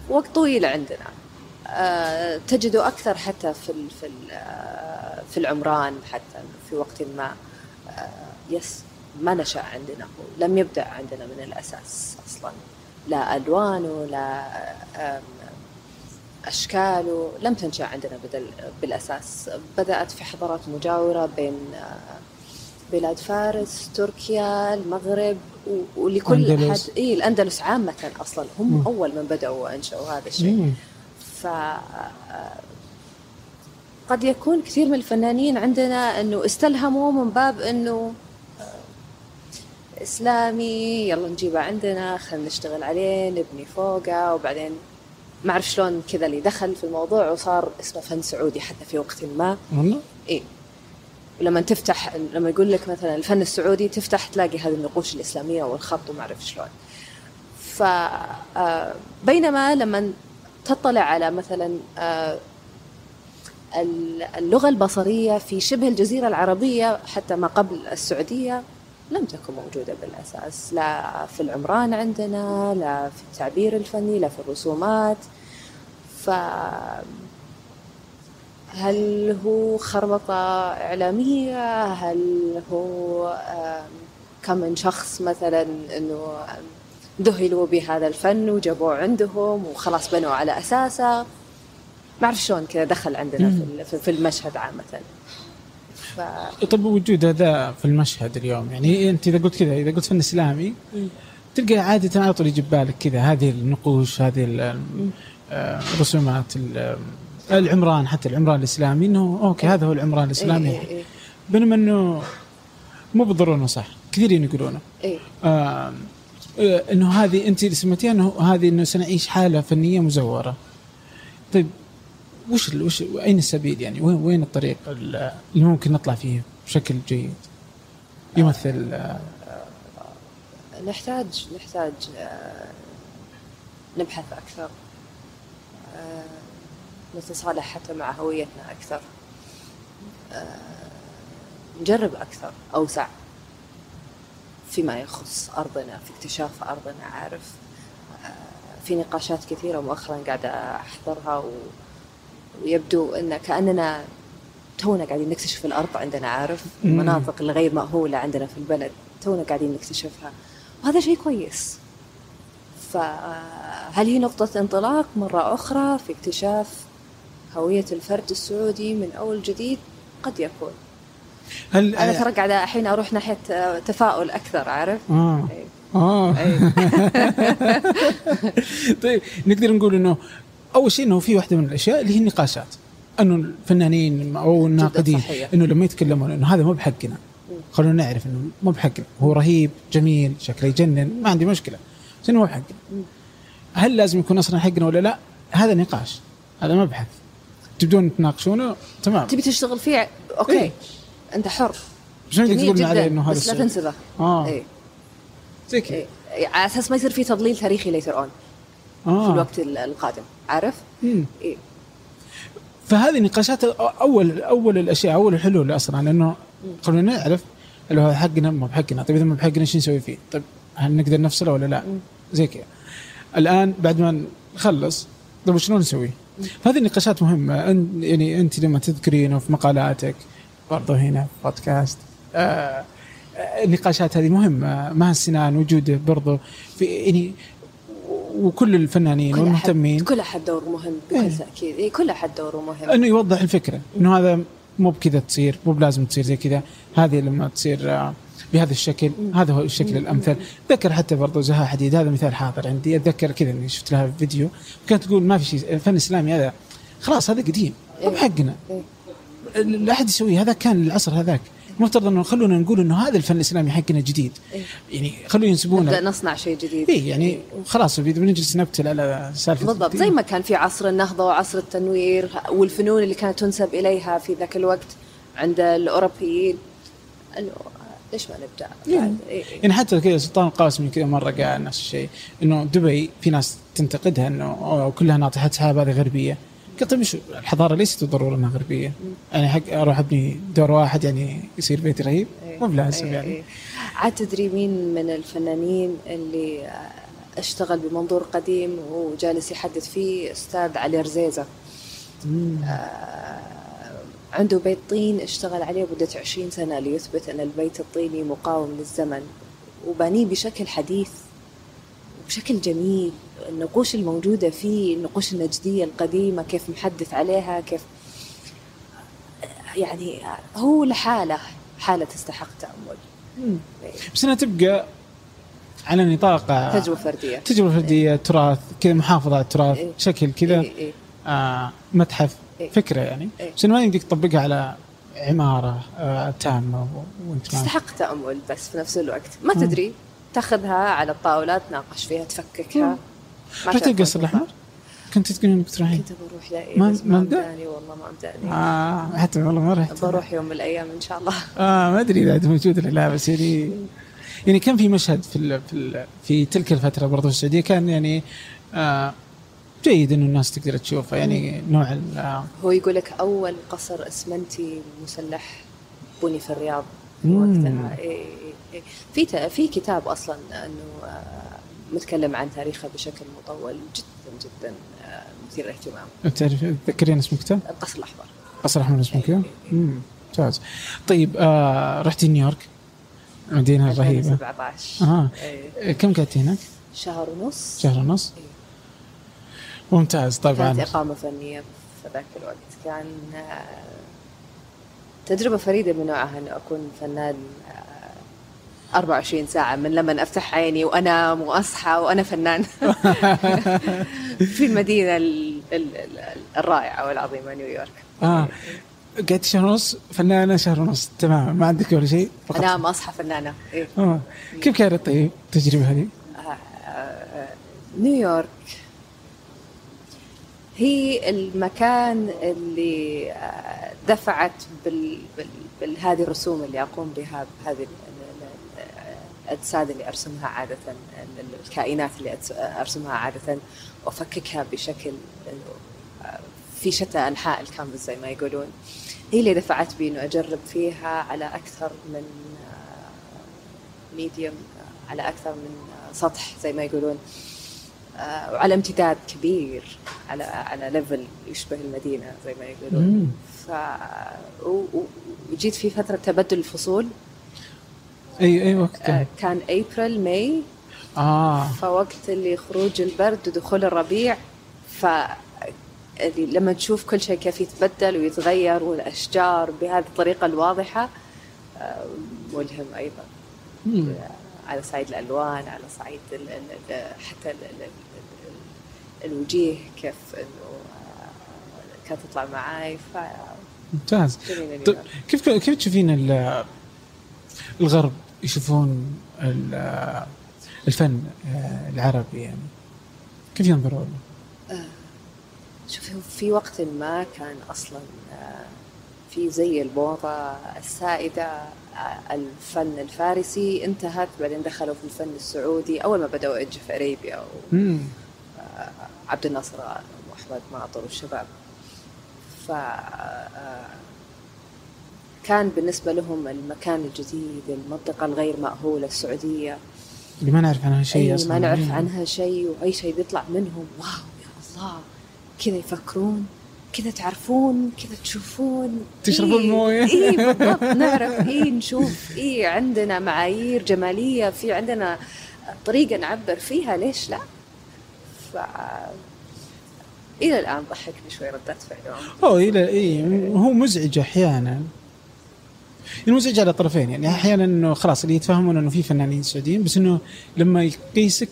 وقت طويل عندنا. آه، تجده أكثر حتى في في آه، في العمران حتى في وقت ما. يس ما نشأ عندنا هو لم يبدأ عندنا من الأساس أصلا. لا ألوانه لا آم، اشكاله لم تنشأ عندنا بدل بالأساس بدأت في حضارات مجاورة بين آه، بلاد فارس تركيا المغرب و- ولكل أندلس. حد إي الأندلس عامة أصلا هم مم. أول من بدأوا وأنشأوا هذا الشيء. ف قد يكون كثير من الفنانين عندنا إنه استلهموا من باب إنه آه، إسلامي يلا نجيبه عندنا خلينا نشتغل عليه نبني فوقه وبعدين ما اعرف شلون كذا اللي دخل في الموضوع وصار اسمه فن سعودي حتى في وقت ما. والله؟ إي. ولما تفتح لما يقول لك مثلا الفن السعودي تفتح تلاقي هذه النقوش الإسلامية والخط وما أعرف شلون. ف آه، بينما لما تطلع على مثلا آه، ال- اللغة البصرية في شبه الجزيرة العربية حتى ما قبل السعودية لم تكن موجودة بالأساس. لا في العمران عندنا لا في التعبير الفني لا في الرسومات. ف هل هو خربطة إعلامية؟ هل هو كم من شخص مثلا أنه ذهلوا بهذا الفن وجابوه عندهم وخلاص بنوا على أساسه؟ ما أعرف شلون كذا دخل عندنا في المشهد عامة. ف... طب وجود هذا في المشهد اليوم؟ يعني أنت إذا قلت كذا إذا قلت فن إسلامي تلقى عادة على طول يجي ببالك كذا هذه النقوش هذه آه، الرسومات ال- العمران حتى العمران الإسلامي إنه أوكي هذا هو العمران الإسلامي. إيه إيه. بينما إنه مو بالضرورة إنه صح كثيرين يقولونه. إيه. آه آه، إنه هذه أنت سميتيها إنه هذه إنه سنعيش حالة فنية مزورة. طيب وش وش اين السبيل يعني؟ وين وين الطريق ال- اللي ممكن نطلع فيه بشكل جيد؟ يمثل آه، نحتاج نحتاج آه، نبحث أكثر آه، نتصالح حتى مع هويتنا أكثر آه، نجرب أكثر أوسع فيما يخص أرضنا في اكتشاف أرضنا عارف في نقاشات كثيرة مؤخرا قاعدة أحضرها و... ويبدو أن كأننا تونا قاعدين نكتشف الأرض عندنا عارف. المناطق الغير مأهولة عندنا في البلد تونا قاعدين نكتشفها. وهذا شيء كويس. فهل هي نقطة انطلاق؟ مرة أخرى في اكتشاف هوية الفرد السعودي من أول جديد قد يكون. هل أنا ترى قاعدة الحين أروح ناحية آه، تفاؤل أكثر عارف؟ آه. إيه. آه. إيه. (laughs) طيب نقدر نقول إنه أول شيء إنه في واحدة من الأشياء اللي هي النقاشات. إنه الفنانين أو الناقدين. إنه لما يتكلمون إنه هذا مو بحقنا. خلونا نعرف إنه مو بحقنا. هو رهيب جميل شكله يجنن ما عندي مشكلة. بس إنه مو بحقنا. هل لازم يكون أصلا حقنا ولا لا؟ هذا نقاش. هذا مبحث تبدون تناقشونه؟ تمام. تبي تشتغل فيه؟ أوكي. إيه. أنت حر. جميل تقولون عليه إنه هذا بس لا الشيء؟ تنسبه آه. إيه. زي كذا. إيه. على أساس ما يصير في تضليل تاريخي ليتر أون في آه الوقت ال- القادم. عارف؟ مم. إيه. فهذه نقاشات اول أول الأشياء أول الحلول أصلا انه خلونا نعرف اللي هو حقنا مو بحقنا طيب إذا مو بحقنا إيش نسوي فيه؟ طيب هل نقدر نفصله ولا لا؟ زي كذا الآن بعد ما نخلص طيب شلون نسوي؟ فهذه النقاشات مهمة يعني أنت لما تذكرينه في مقالاتك برضو هنا في بودكاست آه آه، النقاشات هذه مهمة مع السنان وجوده برضو في يعني وكل الفنانين كل والمهتمين. كل أحد دور مهم إيه. بكل تأكيد. إيه كل أحد دوره مهم. إنه يوضح الفكرة إنه هذا مو بكذا تصير مو بلازم تصير زي كذا. هذه لما تصير آه، بهذا الشكل هذا هو الشكل الأمثل. ذكر حتى برضو زها حديد هذا مثال حاضر عندي. أتذكر كذا إني شفت لها فيديو كانت تقول ما في شيء الفن الإسلامي هذا خلاص هذا قديم مو إيه. بحقنا. إيه. لا أحد يسويه هذا كان العصر هذاك. المفترض أنه خلونا نقول أنه هذا الفن الإسلامي حقنا جديد. إيه. يعني خلونا ينسبونه. نبدأ نصنع شيء جديد. اي يعني خلاص بنجلس نبتل على سالفة بالضبط. زي ما كان في عصر النهضة وعصر التنوير والفنون اللي كانت تنسب إليها في ذاك الوقت عند الأوروبيين. أنه ليش ما نبدأ؟ بعد؟ إيه. إيه. يعني حتى كذا سلطان القاسمي كذا مرة قال نفس الشيء إنه دبي في ناس تنتقدها إنه كلها ناطحه سحاب هذه غربية. قلت طيب إيش الحضارة ليست بالضروره انها غربيه يعني حق أروح أبني دور واحد يعني يصير بيتي رهيب إيه. مو بلازم إيه. يعني إيه. عاد تدري مين من الفنانين اللي اشتغل بمنظور قديم وجالس يحدث فيه أستاذ علي رزيزة. آه، عنده بيت طين اشتغل عليه مدة 20 سنة ليثبت أن البيت الطيني مقاوم للزمن وبنيه بشكل حديث وبشكل جميل النقوش الموجودة فيه النقوش النجدية القديمة كيف محدث عليها كيف يعني هو لحالة حالة تستحق تأمل مم. بس انها تبقى على نطاق تجربة فردية تجربة فردية تراث كذا محافظة على التراث إيه. شكل كذا إيه إيه. آه متحف إيه. فكرة يعني إيه. بس ما يمديك تطبقها على عمارة آه تامة وانت تستحق تأمل بس في نفس الوقت ما. تدري تاخذها على الطاولة تناقش فيها تفككها مم. ما رحت تعرف القصر. الاحمر؟ كنت تقولين إنك تروحين؟ كنت بروح لا ما- ما ما مدى؟ مداني والله ما مداني آه حتى والله ما رحت بروح يوم من الأيام إن شاء الله آه ما أدري إذا موجود ولا لا بس يعني يعني كان في مشهد في ال في ال في تلك الفترة برضو في السعودية كان يعني آه جيد إنه الناس تقدر تشوفه يعني نوع هو يقول لك أول قصر أسمنتي مسلح بني في الرياض في. وقتها إيه. في في كتاب أصلا إنه آه، متكلم عن تاريخه بشكل مطول جدا جدا آه، مثير للاهتمام تعرف تذكرين اسم الكتاب؟ القصر الأحمر قصر احمد اسمه كذا؟ إيه، إيه. ممتاز طيب آه رحتي نيويورك مدينة رهيبة 2017 آه إيه. كم قعدتي هناك؟ شهر ونص شهر ونص؟ إيه. ممتاز طبعا كانت إقامة فنية في ذاك الوقت كان آه، تجربة فريدة من نوعها أنه أكون فنان 24 ساعة من لما أفتح عيني وأنام وأصحى وأنا فنان. (laughs) في المدينة ال- ال- ال- الرائعة والعظيمة نيويورك آه. قعدت شهر ونص؟ فنانة شهر ونص. تمام. ما عندك ولا شيء؟ أنام أصحى فنانة. إيه. آه. كيف كانت طيب التجربة هذه؟ آه، آه، نيويورك هي المكان اللي آه، دفعت بال, بال, بهذه الرسوم اللي أقوم بها بهذه الاجساد اللي أرسمها عادة ال- الكائنات اللي أرسمها عادة وأفككها بشكل آه، في شتى أنحاء الكانفاس زي ما يقولون. هي اللي دفعت بي إنه أجرب فيها على أكثر من medium على أكثر من آه، سطح زي ما يقولون. آه، وعلى امتداد كبير على على level يشبه المدينة زي ما يقولون. ف وجيت في فترة تبدل الفصول. أي أي وقت آه، كان April May آه. فوقت اللي خروج البرد ودخول الربيع ف لما تشوف كل شيء كيف يتبدل ويتغير والأشجار بهذه الطريقة الواضحة آه، ملهم أيضا. مم. على صعيد الألوان على صعيد ال ال ال حتى ال ال ال الوجيه كيف إنه آه، كانت تطلع معاي ف ممتاز. طيب. كيف كيف تشوفين الغرب يشوفون ال- الفن آه، العربي يعني كيف ينظروا له؟ شوفي هو في وقت ما كان أصلا آه، في زي الموضة السائدة آه، الفن الفارسي انتهت بعدين دخلوا في الفن السعودي أول ما بدأوا يجوا في أريبيا مم. وعبد الناصر وأحمد ماطر والشباب ف كان بالنسبة لهم المكان الجديد المنطقة الغير مأهولة السعودية اللي ما نعرف عنها شيء أي أصلا ما نعرف يعني. عنها شيء وأي شيء بيطلع منهم واو يا الله كذا يفكرون كذا تعرفون كذا تشوفون تشربون إيه موية. اي (laughs) بالضبط نعرف اي نشوف اي عندنا معايير جمالية في عندنا طريقة نعبر فيها ليش لا؟ ف إلى الآن ضحكني شوي ردات فعلهم اوه إلى اي هو مزعج أحيانا مزعج على طرفين يعني أحيانا إنه خلاص اللي يتفهمون إنه في فنانين سعوديين بس إنه لما يقيسك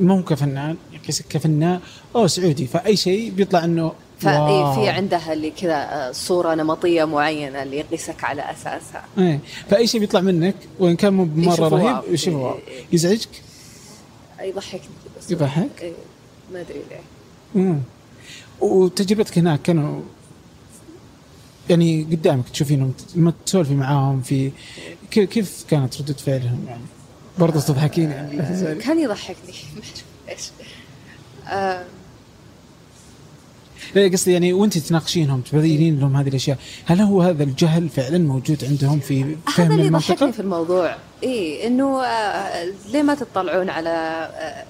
مو كفنان يقيسك كفنان أو سعودي فأي شيء بيطلع إنه فاي wow. في عندها اللي كذا آه، صورة نمطية معينة اللي يقيسك على أساسها إيه فأي شيء بيطلع منك وإن كان مو مره رهيب wow. يشوفوا إيه،. إيه، إيه. يزعجك؟ يضحكني بس يضحك؟ إيه، ما أدري ليه امم وتجربتك هناك كانوا يعني قدامك تشوفينهم لما تسولفي معاهم في كيف كانت ردة فعلهم يعني؟ برضه تضحكين يعني لا. (laughs) كان يضحكني (laughs) ما أعرف ليش آه، لا قصدي يعني وانت تناقشينهم تبينين لهم هذه الأشياء، هل هو هذا الجهل فعلا موجود عندهم في فهم هذا اللي؟ يضحكني في الموضوع اي إنه آه، ليه ما تطلعون على آه،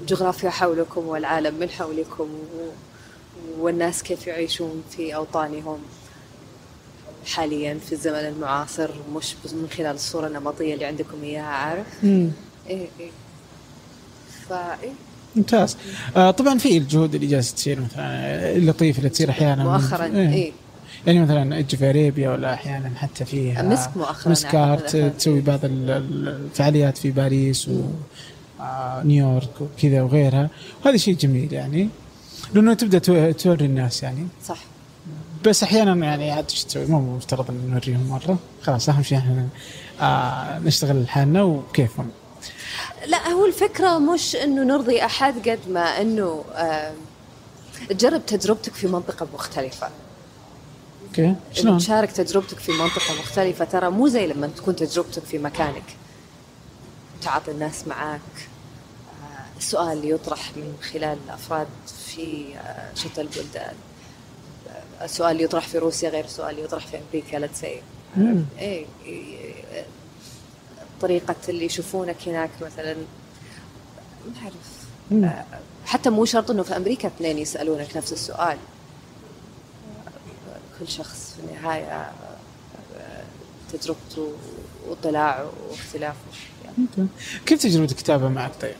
الجغرافيا حولكم والعالم من حولكم و- والناس كيف يعيشون في أوطانهم حاليا في الزمن المعاصر مش من خلال الصورة النمطية اللي عندكم إياها عارف. إيه إيه. فإيه ممتاز. آه طبعا في الجهود اللي جالسة تصير مثلا اللطيفة اللي تصير أحيانا. مؤخرا إيه. إيه. يعني مثلا في أريبيا ولا أحيانا حتى في مسك مؤخراً مسكات أعتقد. تسوي بعض ال- ال- الفعاليات في باريس و آه، وكذا وغيرها. وهذا شيء جميل يعني. لأنه تبدأ تو- توري الناس يعني. صح. بس أحيانا يعني عاد إيش تسوي؟ مو مفترض ان نوريهم مرة. خلاص أهم شيء إحنا آه نشتغل لحالنا وكيفهم. لا هو الفكرة مش إنه نرضي أحد قد ما إنه آه، تجرب تجربتك في منطقة مختلفة. okay. شلون؟ تشارك تجربتك في منطقة مختلفة ترى مو زي لما تكون تجربتك في مكانك. تعاطي الناس معاك. السؤال اللي يطرح من خلال الأفراد في شتى البلدان السؤال اللي يطرح في روسيا غير السؤال اللي يطرح في أمريكا let's say مم. إيه إيه، طريقة اللي يشوفونك هناك مثلا ما أعرف مم. حتى مو شرط إنه في أمريكا اثنين يسألونك نفس السؤال كل شخص في النهاية تجربته واطلاعه واختلافه يعني. كيف تجربة الكتابه معك طيب؟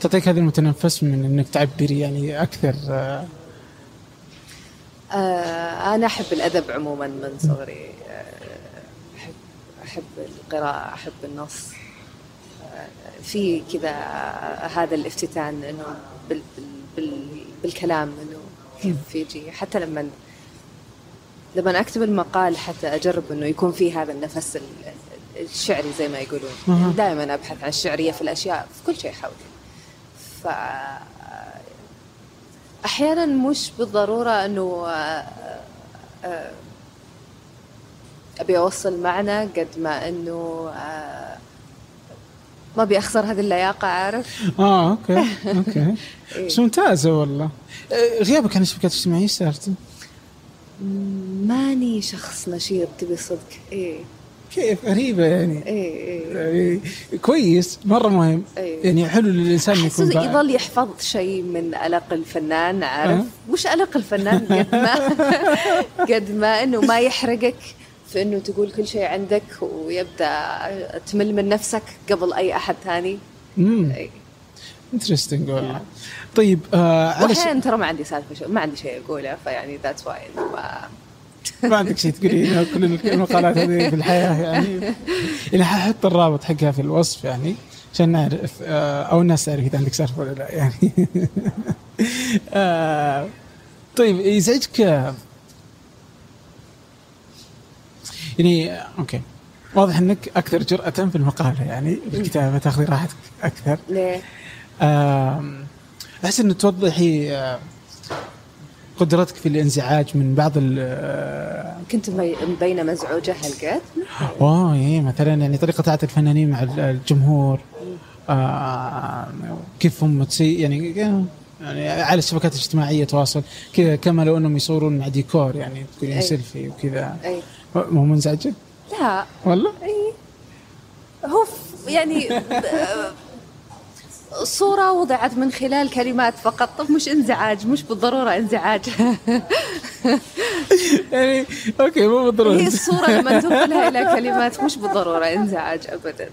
تعطيك هذا المتنفس من إنك تعبري يعني أكثر. آه، أنا أحب الأدب عموما من صغري. آه، احب أحب القراءة أحب النص. آه، في كذا هذا الافتتان إنه بال بال بال بالكلام إنه كيف يجي. حتى لما لما أكتب المقال حتى أجرب إنه يكون في هذا النفس ال- الشعري زي ما يقولون. دائما أبحث عن الشعرية في الأشياء في كل شيء حولي. ف أحيانا مش بالضرورة إنه آه، آه، أبي أوصل معنى قد ما إنه آه، ما أبي أخسر هذه اللياقة عارف آه okay okay (laughs) إيه. بس ممتازة والله غيابك عن الشبكات الاجتماعيه إيش؟ ماني شخص نشيط تبي صدق إيه كيف؟ غريبة يعني. إيه إيه. يعني كويس مرة مهم. إيه. يعني حلو للإنسان يكون بقى- يظل يحفظ شيء من ألق الفنان عارف؟ أه. مش ألق الفنان (laughs) قد ما قد ما إنه ما يحرقك في إنه تقول كل شيء عندك ويبدأ تمل من نفسك قبل أي أحد ثاني. امم إيه. interesting والله. طيب آه. واحيانا ترى ما عندي سالفة ما عندي شيء أقوله فيعني that's why (laughs) ما عندك شيء تقولين كل المقالات هذه في الحياة يعني. يعني ححط الرابط حقها في الوصف يعني عشان نعرف آه، أو الناس تعرف إذا عندك سالفة ولا لا يعني. (laughs) آه، طيب يزعجك يعني أوكي. واضح إنك أكثر جرأة في المقالة يعني في الكتابة تاخذي راحتك أكثر. ليه؟ أحس إنه توضحي آه، قدرتك في الانزعاج من بعض ال كنت مبي- مبينه مزعوجة هالقد؟ اوه إيه مثلا يعني طريقة تعاطي الفنانين مع ال- الجمهور. آه كيف هم تسي يعني يعني على الشبكات الاجتماعية تواصل. كذا كما لو أنهم يصورون مع ديكور يعني تقولين أي. سيلفي وكذا. أي. مو منزعجة؟ لا. والله؟ أي. هو يعني (laughs) صورة وضعت من خلال كلمات فقط. طب مش انزعاج مش بالضرورة انزعاج. (laughs) يعني okay مو بالضرورة. هي الصورة لما تنقلها إلى كلمات مش بالضرورة انزعاج أبدا.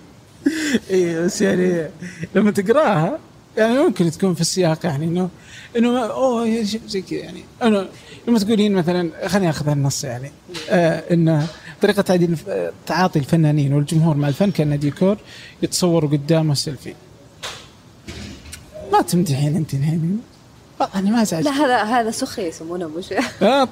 إي بس يعني لما تقراها يعني ممكن تكون في السياق يعني إنه إنه أوه زي كذا يعني. أنا لما تقولين مثلا خليني أخذ النص يعني. آه إنه طريقة تعديل تعاطي الفنانين والجمهور مع الفن كأنه ديكور يتصوروا قدامه سيلفي. ما تمدحين انت الحين يعني ما ازعج لا هذا هذا سخرية يسمونه مش آه،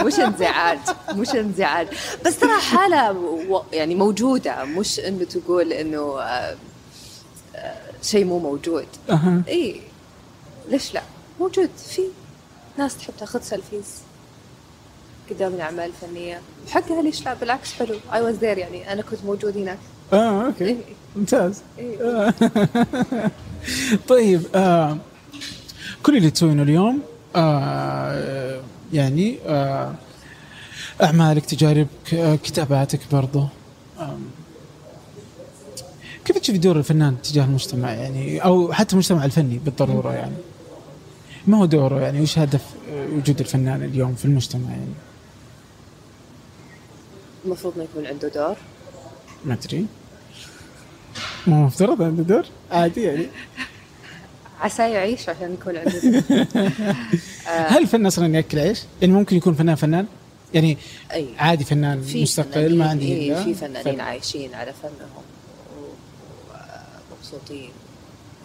(laughs) مش انزعاج مش انزعاج. بس ترى حالة و- يعني موجودة مش إنه تقول إنه آه، آه، شيء مو موجود. إي. ليش لا؟ موجود في ناس تحب تاخذ selfies قدام الأعمال الفنية. حقها ليش لا؟ بالعكس حلو. I was there يعني أنا كنت موجود هناك. آه okay. إيه. ممتاز. إيه. (laughs) (laughs) طيب آه كل اللي تسوينه اليوم آه يعني آه أعمالك تجاربك آه كتاباتك برضو. آم، كيف تشوف تشوف دور الفنان تجاه المجتمع؟ يعني أو حتى المجتمع الفني بالضرورة يعني. ما هو دوره يعني؟ وش هدف آه، وجود الفنان اليوم في المجتمع يعني؟ المفروض ما يكون عنده دور. ما أدري. ما هو مفترض عنده دور عادي يعني عسى يعيش عشان يكون عنده دور (laughs) هل الفن أصلا يأكل عيش؟ يعني ممكن يكون فنان فنان؟ يعني أي عادي فنان في مستقل ما عندي إيه، في فنانين فن. عايشين على فنهم ومبسوطين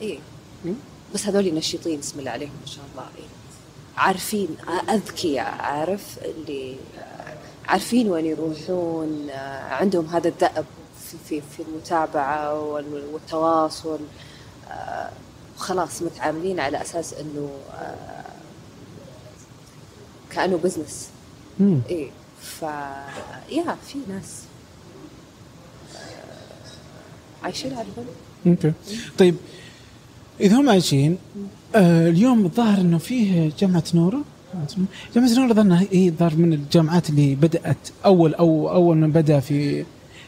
اي. بس هذول نشيطين بسم الله عليهم ما شاء الله إيه. عارفين اذكياء عارف اللي عارفين وين يروحون عندهم هذا الدأب في في في المتابعة وال- والتواصل آه، وخلاص متعاملين على أساس إنه آه، كأنه business. إيه ف يا في ناس آه، عايشين على okay. طيب إذا هم عايشين آه اليوم الظاهر إنه فيه جامعة نورة. جامعة نورة ظنها هي الظاهر من الجامعات اللي بدأت أول أو أول من بدأ في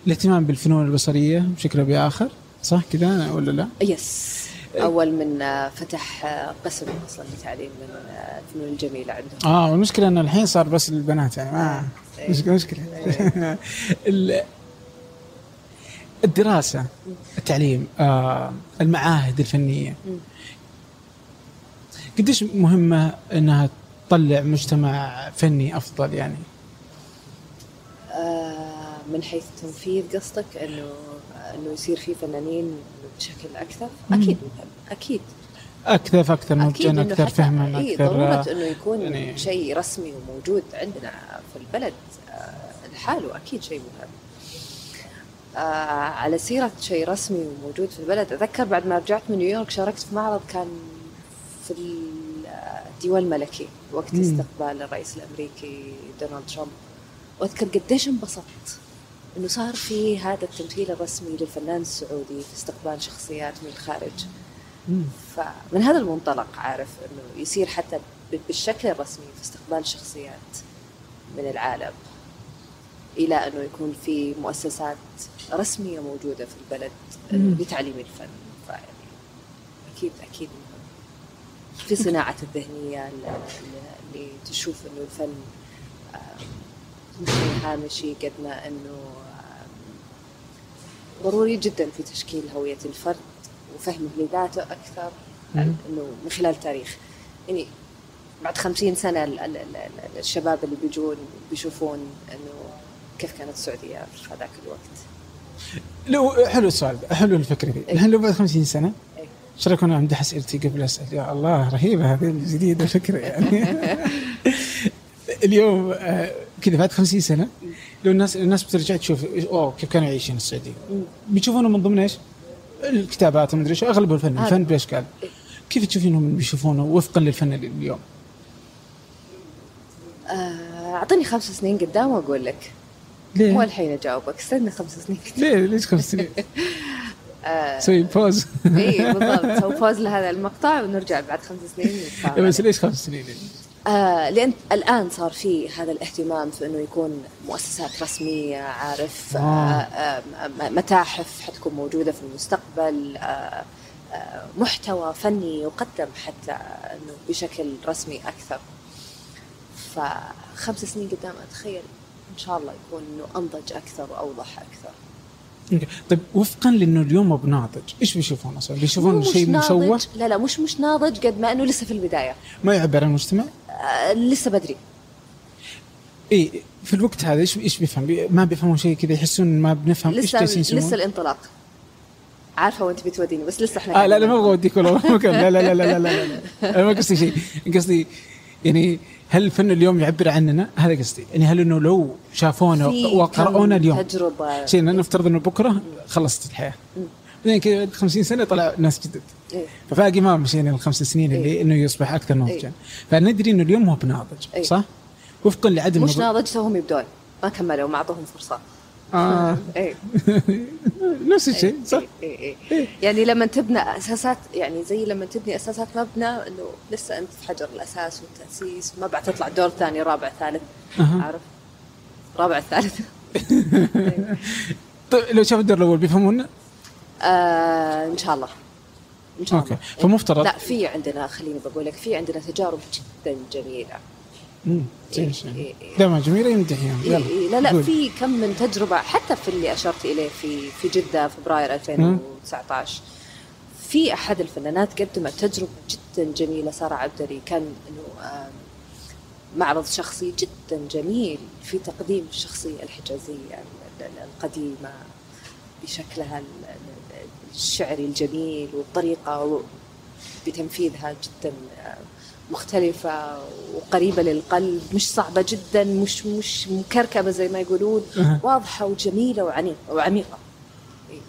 الاهتمام بالفنون البصرية بشكل أو بآخر صح كذا ولا لا؟ yes أول من آه، فتح آه، قسم أصلا لتعليم من آه، الفنون الجميلة عندهم آه والمشكلة انه الحين صار بس للبنات يعني ما إيه. مشكلة مشكله ال- الدراسة التعليم آه المعاهد الفنية. قديش مهمة إنها تطلع مجتمع فني أفضل يعني آه، من حيث تنفيذ قصدك إنه إنه يصير في فنانين بشكل أكثر. أكيد مهم أكيد أكثر فاكثر نضجا إنه أكثر فهما أكثر ضرورة آه، إنه يكون يعني- شيء رسمي وموجود عندنا في البلد آه، لحاله أكيد شيء مهم. آه على سيرة شيء رسمي وموجود في البلد أتذكر بعد ما رجعت من نيويورك شاركت في معرض كان في الديوان الملكي وقت. استقبال الرئيس الأمريكي دونالد ترامب وأذكر قديش انبسطت إنه صار في هذا التمثيل الرسمي للفنان السعودي في استقبال شخصيات من الخارج مم. فمن هذا المنطلق عارف إنه يصير حتى بالشكل الرسمي في استقبال شخصيات من العالم إلى إنه يكون في مؤسسات رسمية موجودة في البلد. لتعليم الفن فيعني أكيد أكيد في صناعة الذهنية ال- ال- اللي تشوف إنه الفن آم، مش هامشي قد ما أنه ضروري جدا في تشكيل هوية الفرد وفهمه لذاته أكثر مم. إنه من خلال التاريخ يعني بعد خمسين سنة ال- ال- ال- ال- الشباب اللي بيجون بيشوفون إنه كيف كانت السعودية في هذاك الوقت لو حلو السؤال حلو الفكرة دي إيه. الحين لو بعد 50 سنة إيه. إيش رايك أنا امدح اسئلتي قبل أسأل يا الله رهيبة هذه الجديدة الفكرة يعني (laughs) اليوم آه، كذا بعد 50 سنة لو الناس الناس بترجع تشوف أوه كيف كانوا يعيشون السعودية مم. بيشوفونه من ضمن إيش؟ الكتابات ومدري إيش اغلبه الفن. الفن باشكال. كيف تشوفينهم بيشوفونه وفقا للفن اليوم؟ آه، أعطيني خمس سنين قدام وأقول لك ليه؟ مو الحين أجاوبك استنى خمس سنين ليه ليش خمس سنين؟ (laughs) آه، سوي pause اي بالضبط سوي pause لهذا المقطع ونرجع بعد خمس سنين (laughs) بس ليش خمس سنين؟ آه لأن الآن صار في هذا الاهتمام في إنه يكون مؤسسات رسمية عارف آه آه. متاحف حتكون موجودة في المستقبل آه آه محتوى فني يقدم حتى إنه بشكل رسمي أكثر فخمس سنين قدام أتخيل إن شاء الله يكون إنه أنضج أكثر وأوضح أكثر. طيب وفقا لأنه اليوم مو بناضج إيش بيشوفون أصلا؟ بيشوفون شيء مشوه لا لا مش مش ناضج قد ما انه لسه في البدايه ما يعبر عن المجتمع؟ آه لسه بدري اي في الوقت هذا إيش إيش بيفهم؟ بي ما بيفهمون شيء كذا يحسون ما بنفهم إيش لسه جالسين يسوون؟ لسه الانطلاق عارفه وانت بتوديني بس لسه إحنا آه لا لا ما أبغى اوديك والله ما مكان لا لا لا لا لا لا, لا. أنا ما قصدي شيء قصدي يعني هل الفن اليوم يعبر عننا؟ هذا قصدي يعني هل إنه لو شافونا وقرأونا اليوم تجربة شيء نفترض إنه بكرة خلصت الحياة. بعدين كذا بعد 50 سنة طلع ناس جدد إيه. فباقي ما مشينا الخمس سنين اللي إيه. إنه يصبح أكثر نضجا إيه. فندري إنه اليوم هو بناضج إيه. صح؟ وفقا لعدم مش ناضج توهم يبدون ما كملوا ما أعطوهم فرصة آه. (laughs) إيه. (laughs) نفس الشيء صح؟ إيه إيه إيه. يعني لما تبنى أساسات يعني زي لما تبني أساسات مبنى إنه لسه أنت في حجر الأساس والتأسيس ما بعد تطلع دور ثاني رابع ثالث. عارف؟ رابع ثالث. (laughs) طيب لو شافوا الدور الأول بيفهمونا؟ آه إن شاء الله. إن شاء أوكي. الله. فمفترض؟ لا في عندنا خليني بقول لك في عندنا تجارب جدا جميلة. زين إيه، إيه. دائما جميلة يمدحهم إيه إيه لا لا قول. في كم من تجربة حتى في اللي أشرت إليه في في جدة فبراير 2019 في أحد الفنانات قدمت تجربة جدا جميلة سارة عبدري. كان إنه آم، معرض شخصي جدا جميل في تقديم الشخصية الحجازية ال- ال- القديمة بشكلها ال- ال- الشعري الجميل والطريقة و- بتنفيذها جدا آه، مختلفة وقريبة للقلب مش صعبة جدا مش مش مكركبة زي ما يقولون. واضحة وجميلة وعميقة. إيه.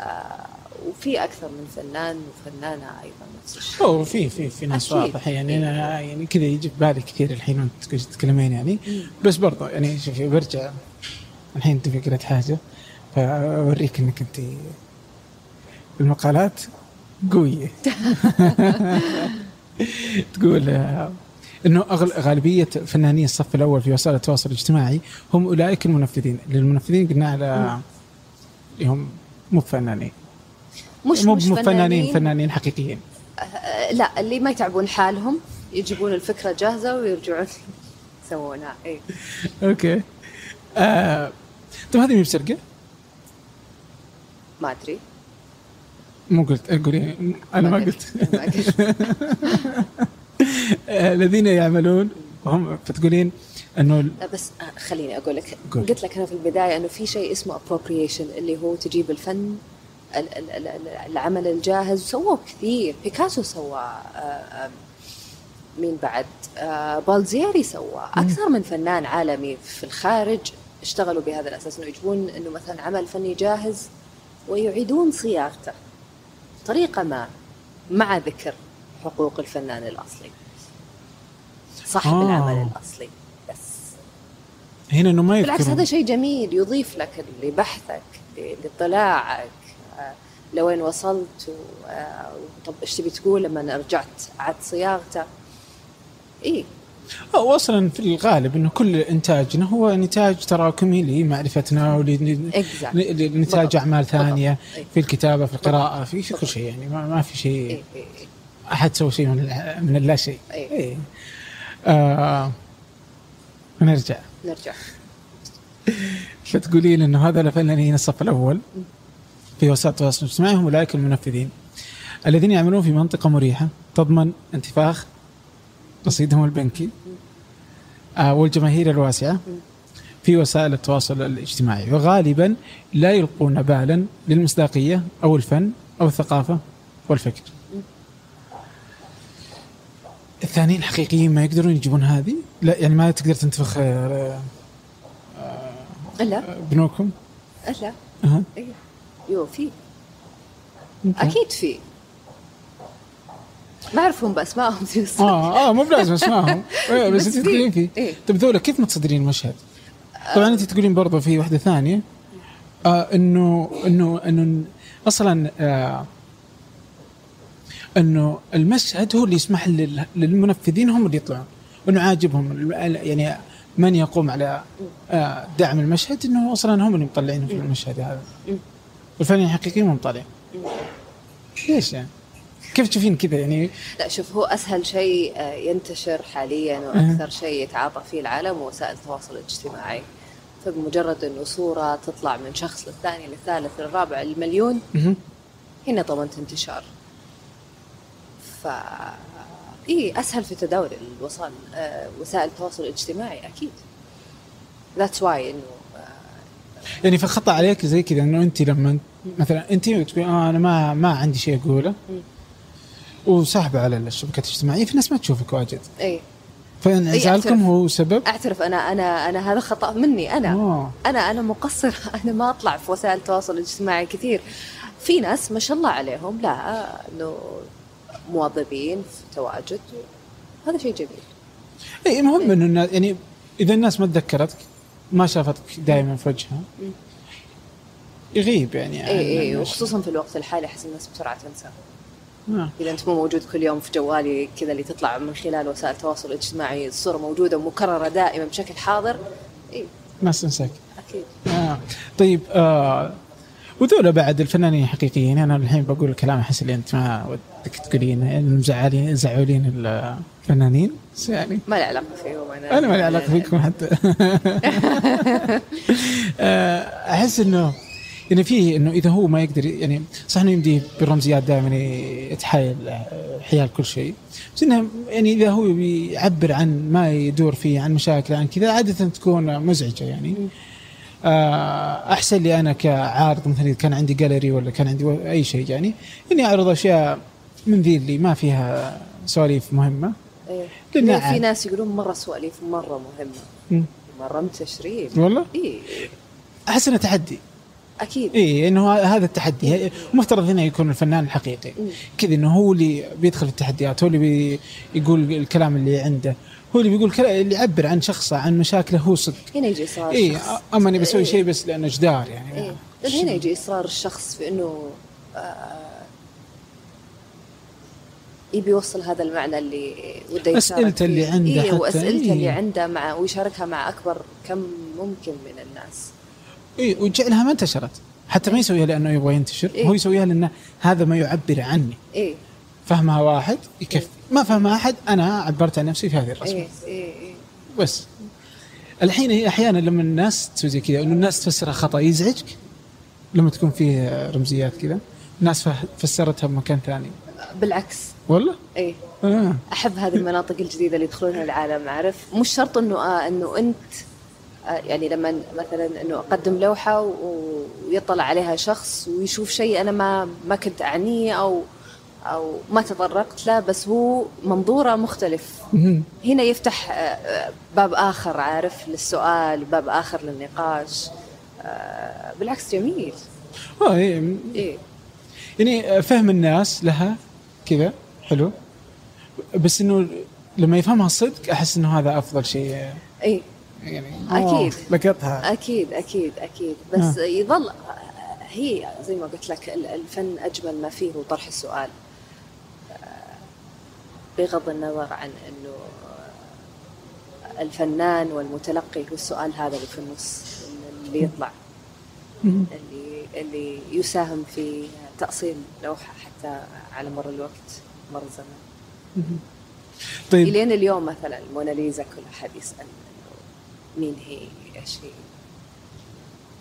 آه، وفي أكثر من فنان وفنانة أيضا نفس الشيء. في في في ناس أكيد. واضح يعني أنا يعني كذا يجي في بالي كثير الحين وأنت تك- تتكلمين يعني. بس برضه يعني شوفي برجع. الحين أنت فكرت حاجة فأوريك إنك أنت المقالات قوية. (laughs) (laughs) تقول إنه أغل- غالبية فناني الصف الأول في وسائل التواصل الاجتماعي هم أولئك المنفذين، للمنفذين قلنا على هم مو فنانين مش مو مش فنانين فنانين. فنانين حقيقيين. آه، لا اللي ما يتعبون حالهم يجيبون الفكرة جاهزة ويرجعون (laughs) يسوونها. إيه. أوكي. آه. طيب هذه مي بسرقه؟ ما أدري. مو قلت قولي. أنا ما قلت. ما قلت. (laughs) الذين يعملون هم فتقولين إنه لا بس آه، خليني أقول لك. قول. قلت لك أنا في البداية إنه في شيء اسمه appropriation اللي هو تجيب الفن ال- ال- ال- ال- العمل الجاهز. سووه كثير. بيكاسو سوى آه، مين بعد؟ آه، بالزيري سوى. أكثر من فنان عالمي في الخارج اشتغلوا بهذا الأساس إنه يجيبون إنه مثلا عمل فني جاهز ويعيدون صياغته. بطريقه ما مع ذكر حقوق الفنان الأصلي. صاحب آه. العمل الأصلي بس. هنا إنه ما بالعكس هذا شيء جميل يضيف لك لبحثك لاطلاعك آه، لوين وصلت آه، طب إيش تبي تقول لما رجعت عاد صياغته. اي هو أصلا في الغالب إنه كل إنتاجنا هو نتاج تراكمي لمعرفتنا. ولنتاج. أعمال ثانية بالضبط. إيه. في الكتابة في القراءة في في كل شيء يعني ما, ما في شيء اي اي أحد سوى شيء من من اللا شيء إيه. إيه. آه نرجع نرجع فتقولين إنه هذا الفنانين الصف الأول في وسائل التواصل الاجتماعي هم أولئك المنفذين الذين يعملون في منطقة مريحة تضمن انتفاخ رصيدهم البنكي والجماهير الواسعة في وسائل التواصل الاجتماعي وغالبا لا يلقون بالا للمصداقية أو الفن أو الثقافة والفكر. الثانيين الحقيقيين ما يقدرون يجيبون هذه؟ لا يعني ما تقدر تنتفخ آه، لا بنوكم؟ لا أها. إيه. يو في. أكيد في ما اعرفهم باسمائهم في. آه آه مو بلازم (laughs) اسمعهم إيه بس بس أنت في. تقولين فيه إيه. طيب ذولا كيف متصدرين المشهد؟ طبعا أنت تقولين برضه في واحدة ثانية آه انه انه إنه أصلا آه إنه المشهد هو اللي يسمح لل- للمنفذين هم اللي يطلعون إنه عاجبهم يعني من يقوم على آه دعم المشهد إنه أصلا هم اللي مطلعينه في المشهد هذا مم. والفنانين الحقيقيين مو مطلعين ليش يعني؟ كيف تشوفين كذا؟ يعني لا شوف هو أسهل شيء آه، ينتشر حاليا وأكثر شيء يتعاطى فيه العالم وسائل التواصل الاجتماعي. فبمجرد إنه صورة تطلع من شخص للثاني للثالث للرابع للمليون مهم. هنا ضمنت انتشار. ف إي أسهل في تداول الوسائل آه، وسائل التواصل الاجتماعي أكيد. that's why إنه آه، يعني فخطا عليك زي كذا إنه انت لما مثلا انت تقول آه أنا ما ما عندي شيء أقوله. وساحبه على الشبكات الاجتماعية في ناس ما تشوفك واجد. إي. فانعزالكم. هو سبب؟ أعترف أنا أنا أنا هذا خطأ مني أنا. آه. أنا أنا مقصر. (laughs) أنا ما أطلع في وسائل التواصل الاجتماعي كثير. في ناس ما شاء الله عليهم لا إنه موظفين في تواجد. هذا شيء جميل. إي مهم إنه النا- يعني إذا الناس ما تذكرتك ما شافتك دائما في وجهها. يغيب يعني إي إي وخصوصا في الوقت الحالي أحس الناس بسرعة تنسى. آه. إذا أنت مو موجود كل يوم في جوالي كذا اللي تطلع من خلال وسائل التواصل الاجتماعي الصورة موجودة ومكرره دائما بشكل حاضر. اي الناس تنساك أكيد. آه. طيب آه وذولا بعد الفنانين الحقيقيين أنا الحين بقول الكلام أحس اللي أنت ما ودك تقولين مزعلين زعولين الفنانين. بس يعني ما له علاقة فيهم أنا. أنا ما لي علاقة (laughs) فيكم حتى. (laughs) آه، أحس إنه يعني فيه إنه إذا هو ما يقدر يعني صح إنه يمديه بالرمزيات دائما يتحايل حيال كل شيء. بس إنه يعني إذا هو بيعبر عن ما يدور فيه عن مشاكل عن كذا عادة تكون مزعجة يعني. آه، أحسن لي أنا كعارض مثلا إذا كان عندي جاليري ولا كان عندي أي شيء يعني إني أعرض أشياء من ذي اللي ما فيها سواليف مهمة. لأن لأن في. ناس يقولون مرة سواليف مرة مهمة. مرة متشرين والله؟ اي أحس إنه تحدي أكيد. اي إنه هذا التحدي. مفترض إنه يكون الفنان الحقيقي. كذا إنه هو اللي بيدخل في التحديات هو اللي بي يقول الكلام اللي عنده. هو اللي بيقول اللي يعبر عن شخصه عن مشاكله هو صدق. هنا يجي إصرار اي أما اني بسوي إيه. شيء بس لأنه جدار يعني. إيه. لأن هنا يجي إصرار الشخص في إنه آه، يبي يوصل هذا المعنى اللي وده يشارك أسئلته اللي. عنده إيه حتى، وأسئلته إيه. اللي عنده مع ويشاركها مع أكبر كم ممكن من الناس. إي وجعلها ما انتشرت. حتى ما يسويها لأنه يبغى ينتشر. إيه. هو يسويها لأنه هذا ما يعبر عني. إيه فهمها واحد يكفي. ما فهمها أحد أنا عبرت عن نفسي في هذه الرسمة. إيه إيه إيه بس. الحين هي أحيانا لما الناس تسوي زي كذا انه الناس تفسرها خطأ يزعجك لما تكون فيه رمزيات كذا الناس فسرتها بمكان ثاني. بالعكس. والله؟ إيه آه. أحب هذه المناطق الجديدة اللي يدخلونها العالم عارف؟ مش شرط إنه آه إنه أنت يعني لما مثلا إنه أقدم لوحة ويطلع عليها شخص ويشوف شيء أنا ما ما كنت أعنيه أو أو ما تطرقت له بس هو منظوره مختلف. هنا يفتح آه، آه، باب آخر عارف للسؤال باب آخر للنقاش. آه، بالعكس جميل. آه إيه. إيه. يعني فهم الناس لها كذا حلو. بس إنه لما يفهمها صدق أحس إنه هذا أفضل شيء. إيه. يعني. أكيد. أوه، لقطها أكيد أكيد. أكيد بس يظل هي زي ما قلت لك ال- الفن أجمل ما فيه هو طرح السؤال. آه، بغض النظر عن إنه آه، الفنان والمتلقي هو السؤال هذا اللي في النص اللي يطلع. اللي اللي يساهم في تأصيل لوحة حتى على مر الوقت مر الزمن. طيب. إلين اليوم مثلا الموناليزا كل أحد يسأل. انه مين هي إيش هي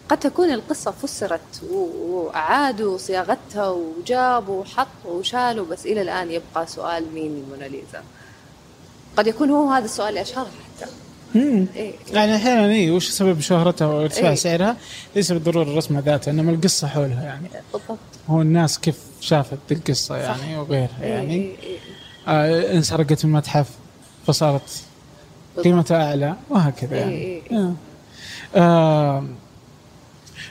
قد تكون القصة فسرت وأعادوا صياغتها وجابوا وحطوا وشالوا بس إلى الآن يبقى سؤال مين الموناليزا قد يكون هو هذا السؤال اللي أشهرها حتى مم. إيه. يعني أحيانا اي وش سبب شهرتها وارتفاع إيه. سعرها ليس بالضرورة الرسمه ذاتها إنما القصة حولها يعني بالضبط هو الناس كيف شافت القصة يعني وغيرها إيه، يعني إيه، إيه. آه انسرقت من المتحف فصارت قيمتها أعلى وهكذا يعني. إيه، إيه. آه.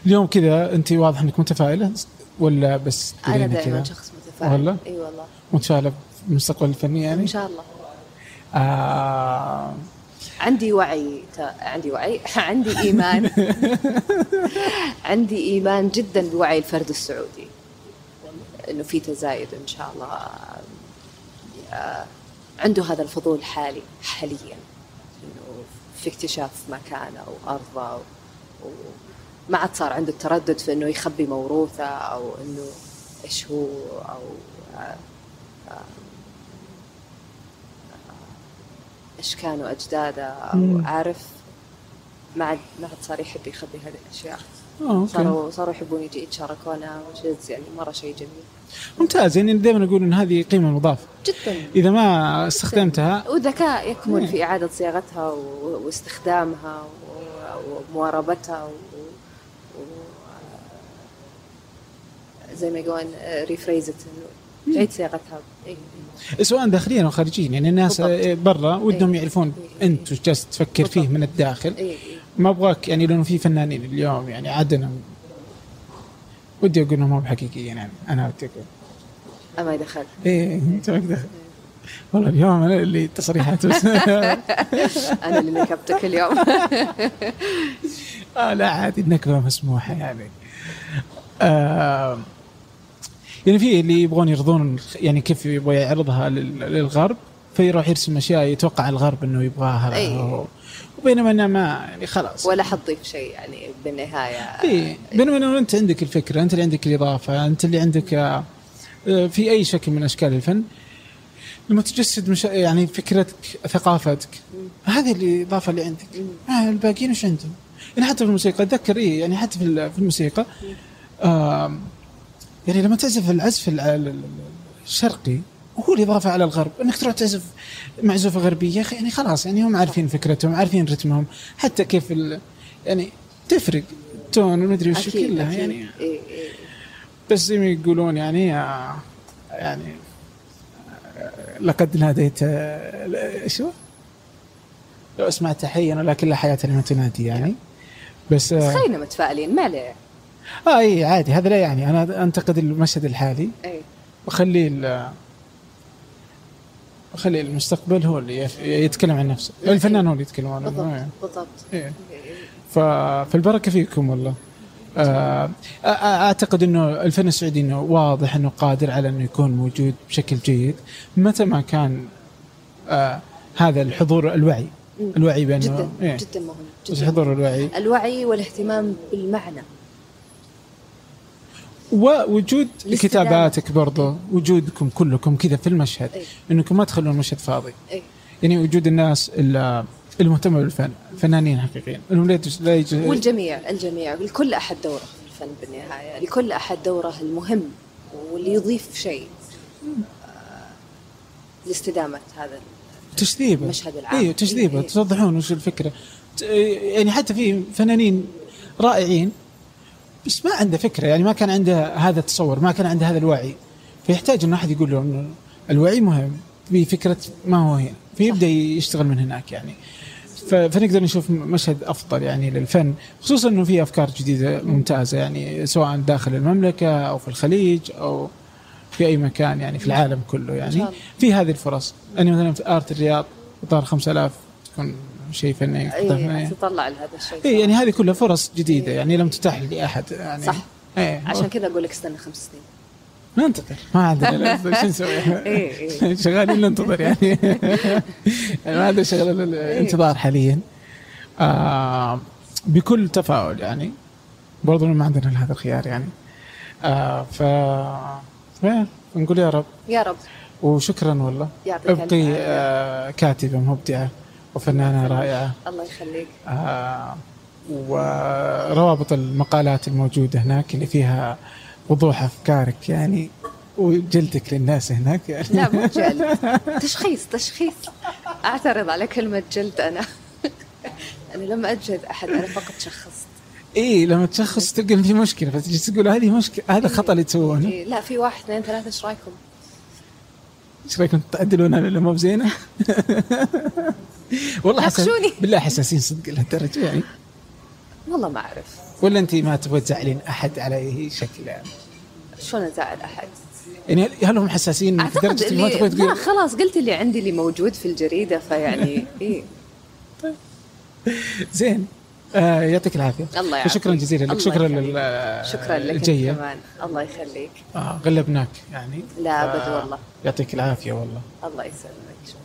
اليوم كذا انت واضح إنك متفائلة ولا بس تقولين دائما شخص متفائل. والله؟ إي والله. متفائله بالمستقبل الفني يعني؟ إن شاء الله. آه. عندي وعي عندي وعي. (laughs) عندي إيمان. (laughs) عندي إيمان جدا بوعي الفرد السعودي. إنه في تزايد إن شاء الله. آه، عنده هذا الفضول حالي حاليا. في اكتشاف مكانه وأرضه و- وما عاد صار عنده التردد في إنه يخبي موروثه أو إنه إيش هو أو آه، إيش كانوا أجداده أو. عارف ما عاد ما عاد صار يحب يخبي هذه الأشياء آه، أوكي. صاروا صاروا يحبون يجي يتشاركونا وجز يعني مرة شيء جميل ممتاز يعني دائما أقول إن هذه قيمة مضافة جدا إذا ما استخدمتها وذكاء يكمن مم. في إعادة صياغتها واستخدامها ومواربتها و... و... زي ما يقولون ريفريزت انه تعيد صياغتها إيه. سواء داخليا أو خارجيا يعني الناس. برا ودهم إيه. يعرفون إيه. انت وش جالس تفكر فيه. من الداخل إيه. ما أبغاك يعني لأنه في فنانين اليوم يعني عدنا ودي أقول إنهم مو بحقيقيين يعني أنا ودي أقول. اما دخل إيه أنت ما أقدر. والله اليوم أنا اللي تصريحات. بس (laughs) أنا اللي نكبتك اليوم. آه لا عادي النكبة مسموحة يعني. آه يعني في اللي يبغون يرضون يعني كيف يبغى يعرضها لل- للغرب فيروح يرسم أشياء يتوقع الغرب إنه يبغاها. أي. وبينما أنا ما يعني خلاص. ولا حتضيف شيء يعني بالنهاية. اي بينما انه أنت عندك الفكرة أنت اللي عندك الإضافة أنت اللي عندك آه، في أي شكل من أشكال الفن لما تجسد مش يعني فكرتك ثقافتك هذه الإضافة اللي عندك. آه الباقيين وش عندهم؟ يعني حتى في الموسيقى أتذكر إيه يعني حتى في ال- في الموسيقى آه يعني لما تعزف العزف ال- ال- ال- الشرقي وهو الاضافه على الغرب. إنك تروح تعزف معزوفة غربية يا أخي يعني خلاص يعني هم عارفين فكرتهم عارفين رتمهم. حتى كيف ال- يعني تفرق تون ومدري وش كلها. يعني. إيه إيه. بس زي ما يقولون يعني يعني لقد ناديت شو؟ لو اسمعت حيا ولكن لا حياة لمن تنادي يعني. بس بس آه, خلينا متفائلين ما عليه آه اي عادي هذا لا يعني. أنا أنتقد المشهد الحالي. اي واخليه واخلي المستقبل هو اللي يتكلم عن نفسه. الفنان هو اللي يتكلم عن نفسه. بالضبط بالضبط. إيه. إيه. فالبركة فيكم والله. آه، أعتقد إنه الفن السعودي إنه واضح إنه قادر على إنه يكون موجود بشكل جيد متى ما كان آه هذا الحضور الوعي. الوعي بأنه جدا إيه. جدا مهم جدا حضور الوعي. الوعي والاهتمام بالمعنى. ووجود. كتاباتك برضو وجودكم كلكم كذا في المشهد أي. إنكم ما تخلون المشهد فاضي. اي يعني وجود الناس ال- المهتمة بالفن فنانين حقيقيين. إنهم لا والجميع الجميع. لكل أحد دوره في الفن بالنهاية. لكل أحد دوره المهم واللي يضيف شيء آه، لاستدامة هذا تجذيبه المشهد العام. أيوه تجذيبه إيه. توضحون وش الفكرة. يعني حتى في فنانين رائعين بس ما عنده فكرة يعني ما كان عنده هذا التصور ما كان عنده هذا الوعي. فيحتاج انه احد يقول له إنه الوعي مهم بفكره ما هو هنا فيبدأ يشتغل من هناك يعني. فنقدر نشوف مشهد أفضل يعني للفن خصوصا إنه في أفكار جديدة ممتازة يعني سواء داخل المملكة أو في الخليج أو في أي مكان يعني في العالم كله يعني. في هذه الفرص. يعني مثلا في آرت الرياض إطار 5000 تكون شيء فني. اي. تطلع لهذا الشيء. إيه يعني هذه كلها فرص جديدة يعني لم تتاح لأحد يعني. صح. إيه عشان كذا أقول لك استنى خمس سنين. ننتظر ما عندنا شو (laughs) نسوي؟ إيه، إيه. (laughs) شغالين ننتظر يعني. (laughs) ما عندنا شغل الانتظار حاليا. آه بكل تفاؤل يعني. برضو ما عندنا هذا الخيار يعني. آه ف إيه، نقول يا رب. يا رب. وشكرا والله. يعطيك أبقي. آه كاتبة مبدعة. وفنانة رائعة. الله يخليك. آه وروابط المقالات الموجودة هناك اللي فيها وضوح أفكارك يعني وجلدك للناس هناك يعني. لا مو (laughs) جلد. تشخيص تشخيص. أعترض على كلمة جلد أنا. (laughs) أنا لما اجلد أحد أنا فقط شخصت. إي لما تشخص تلقى في مشكلة فتجي تقول؟ هذه مشكلة هذا خطأ اللي تسوونه. إيه، لا في واحد اثنين ثلاثة إيش رأيكم؟ إيش رأيكم؟ تعدلونها ولا مو بزينة؟ (laughs) والله حساس ناقشوني. بالله حساسين صدق لهالدرجه يعني؟ والله ما أعرف. ولا انت ما تبغى تزعلين أحد على أي شكل يعني؟ شلون أزعل أحد؟ يعني هل هم حساسين أعتقد إن ما تبغى اللي تقول لا خلاص قلت اللي عندي اللي موجود في الجريدة فيعني (laughs) إيه. زين. آه يعطيك العافية. الله يعافيك. شكرا جزيلا لك. شكرا. لل شكرا لك كمان. الله يخليك. آه غلبناك يعني. لا أبد والله. يعطيك العافية والله. الله يسلمك. شكرا.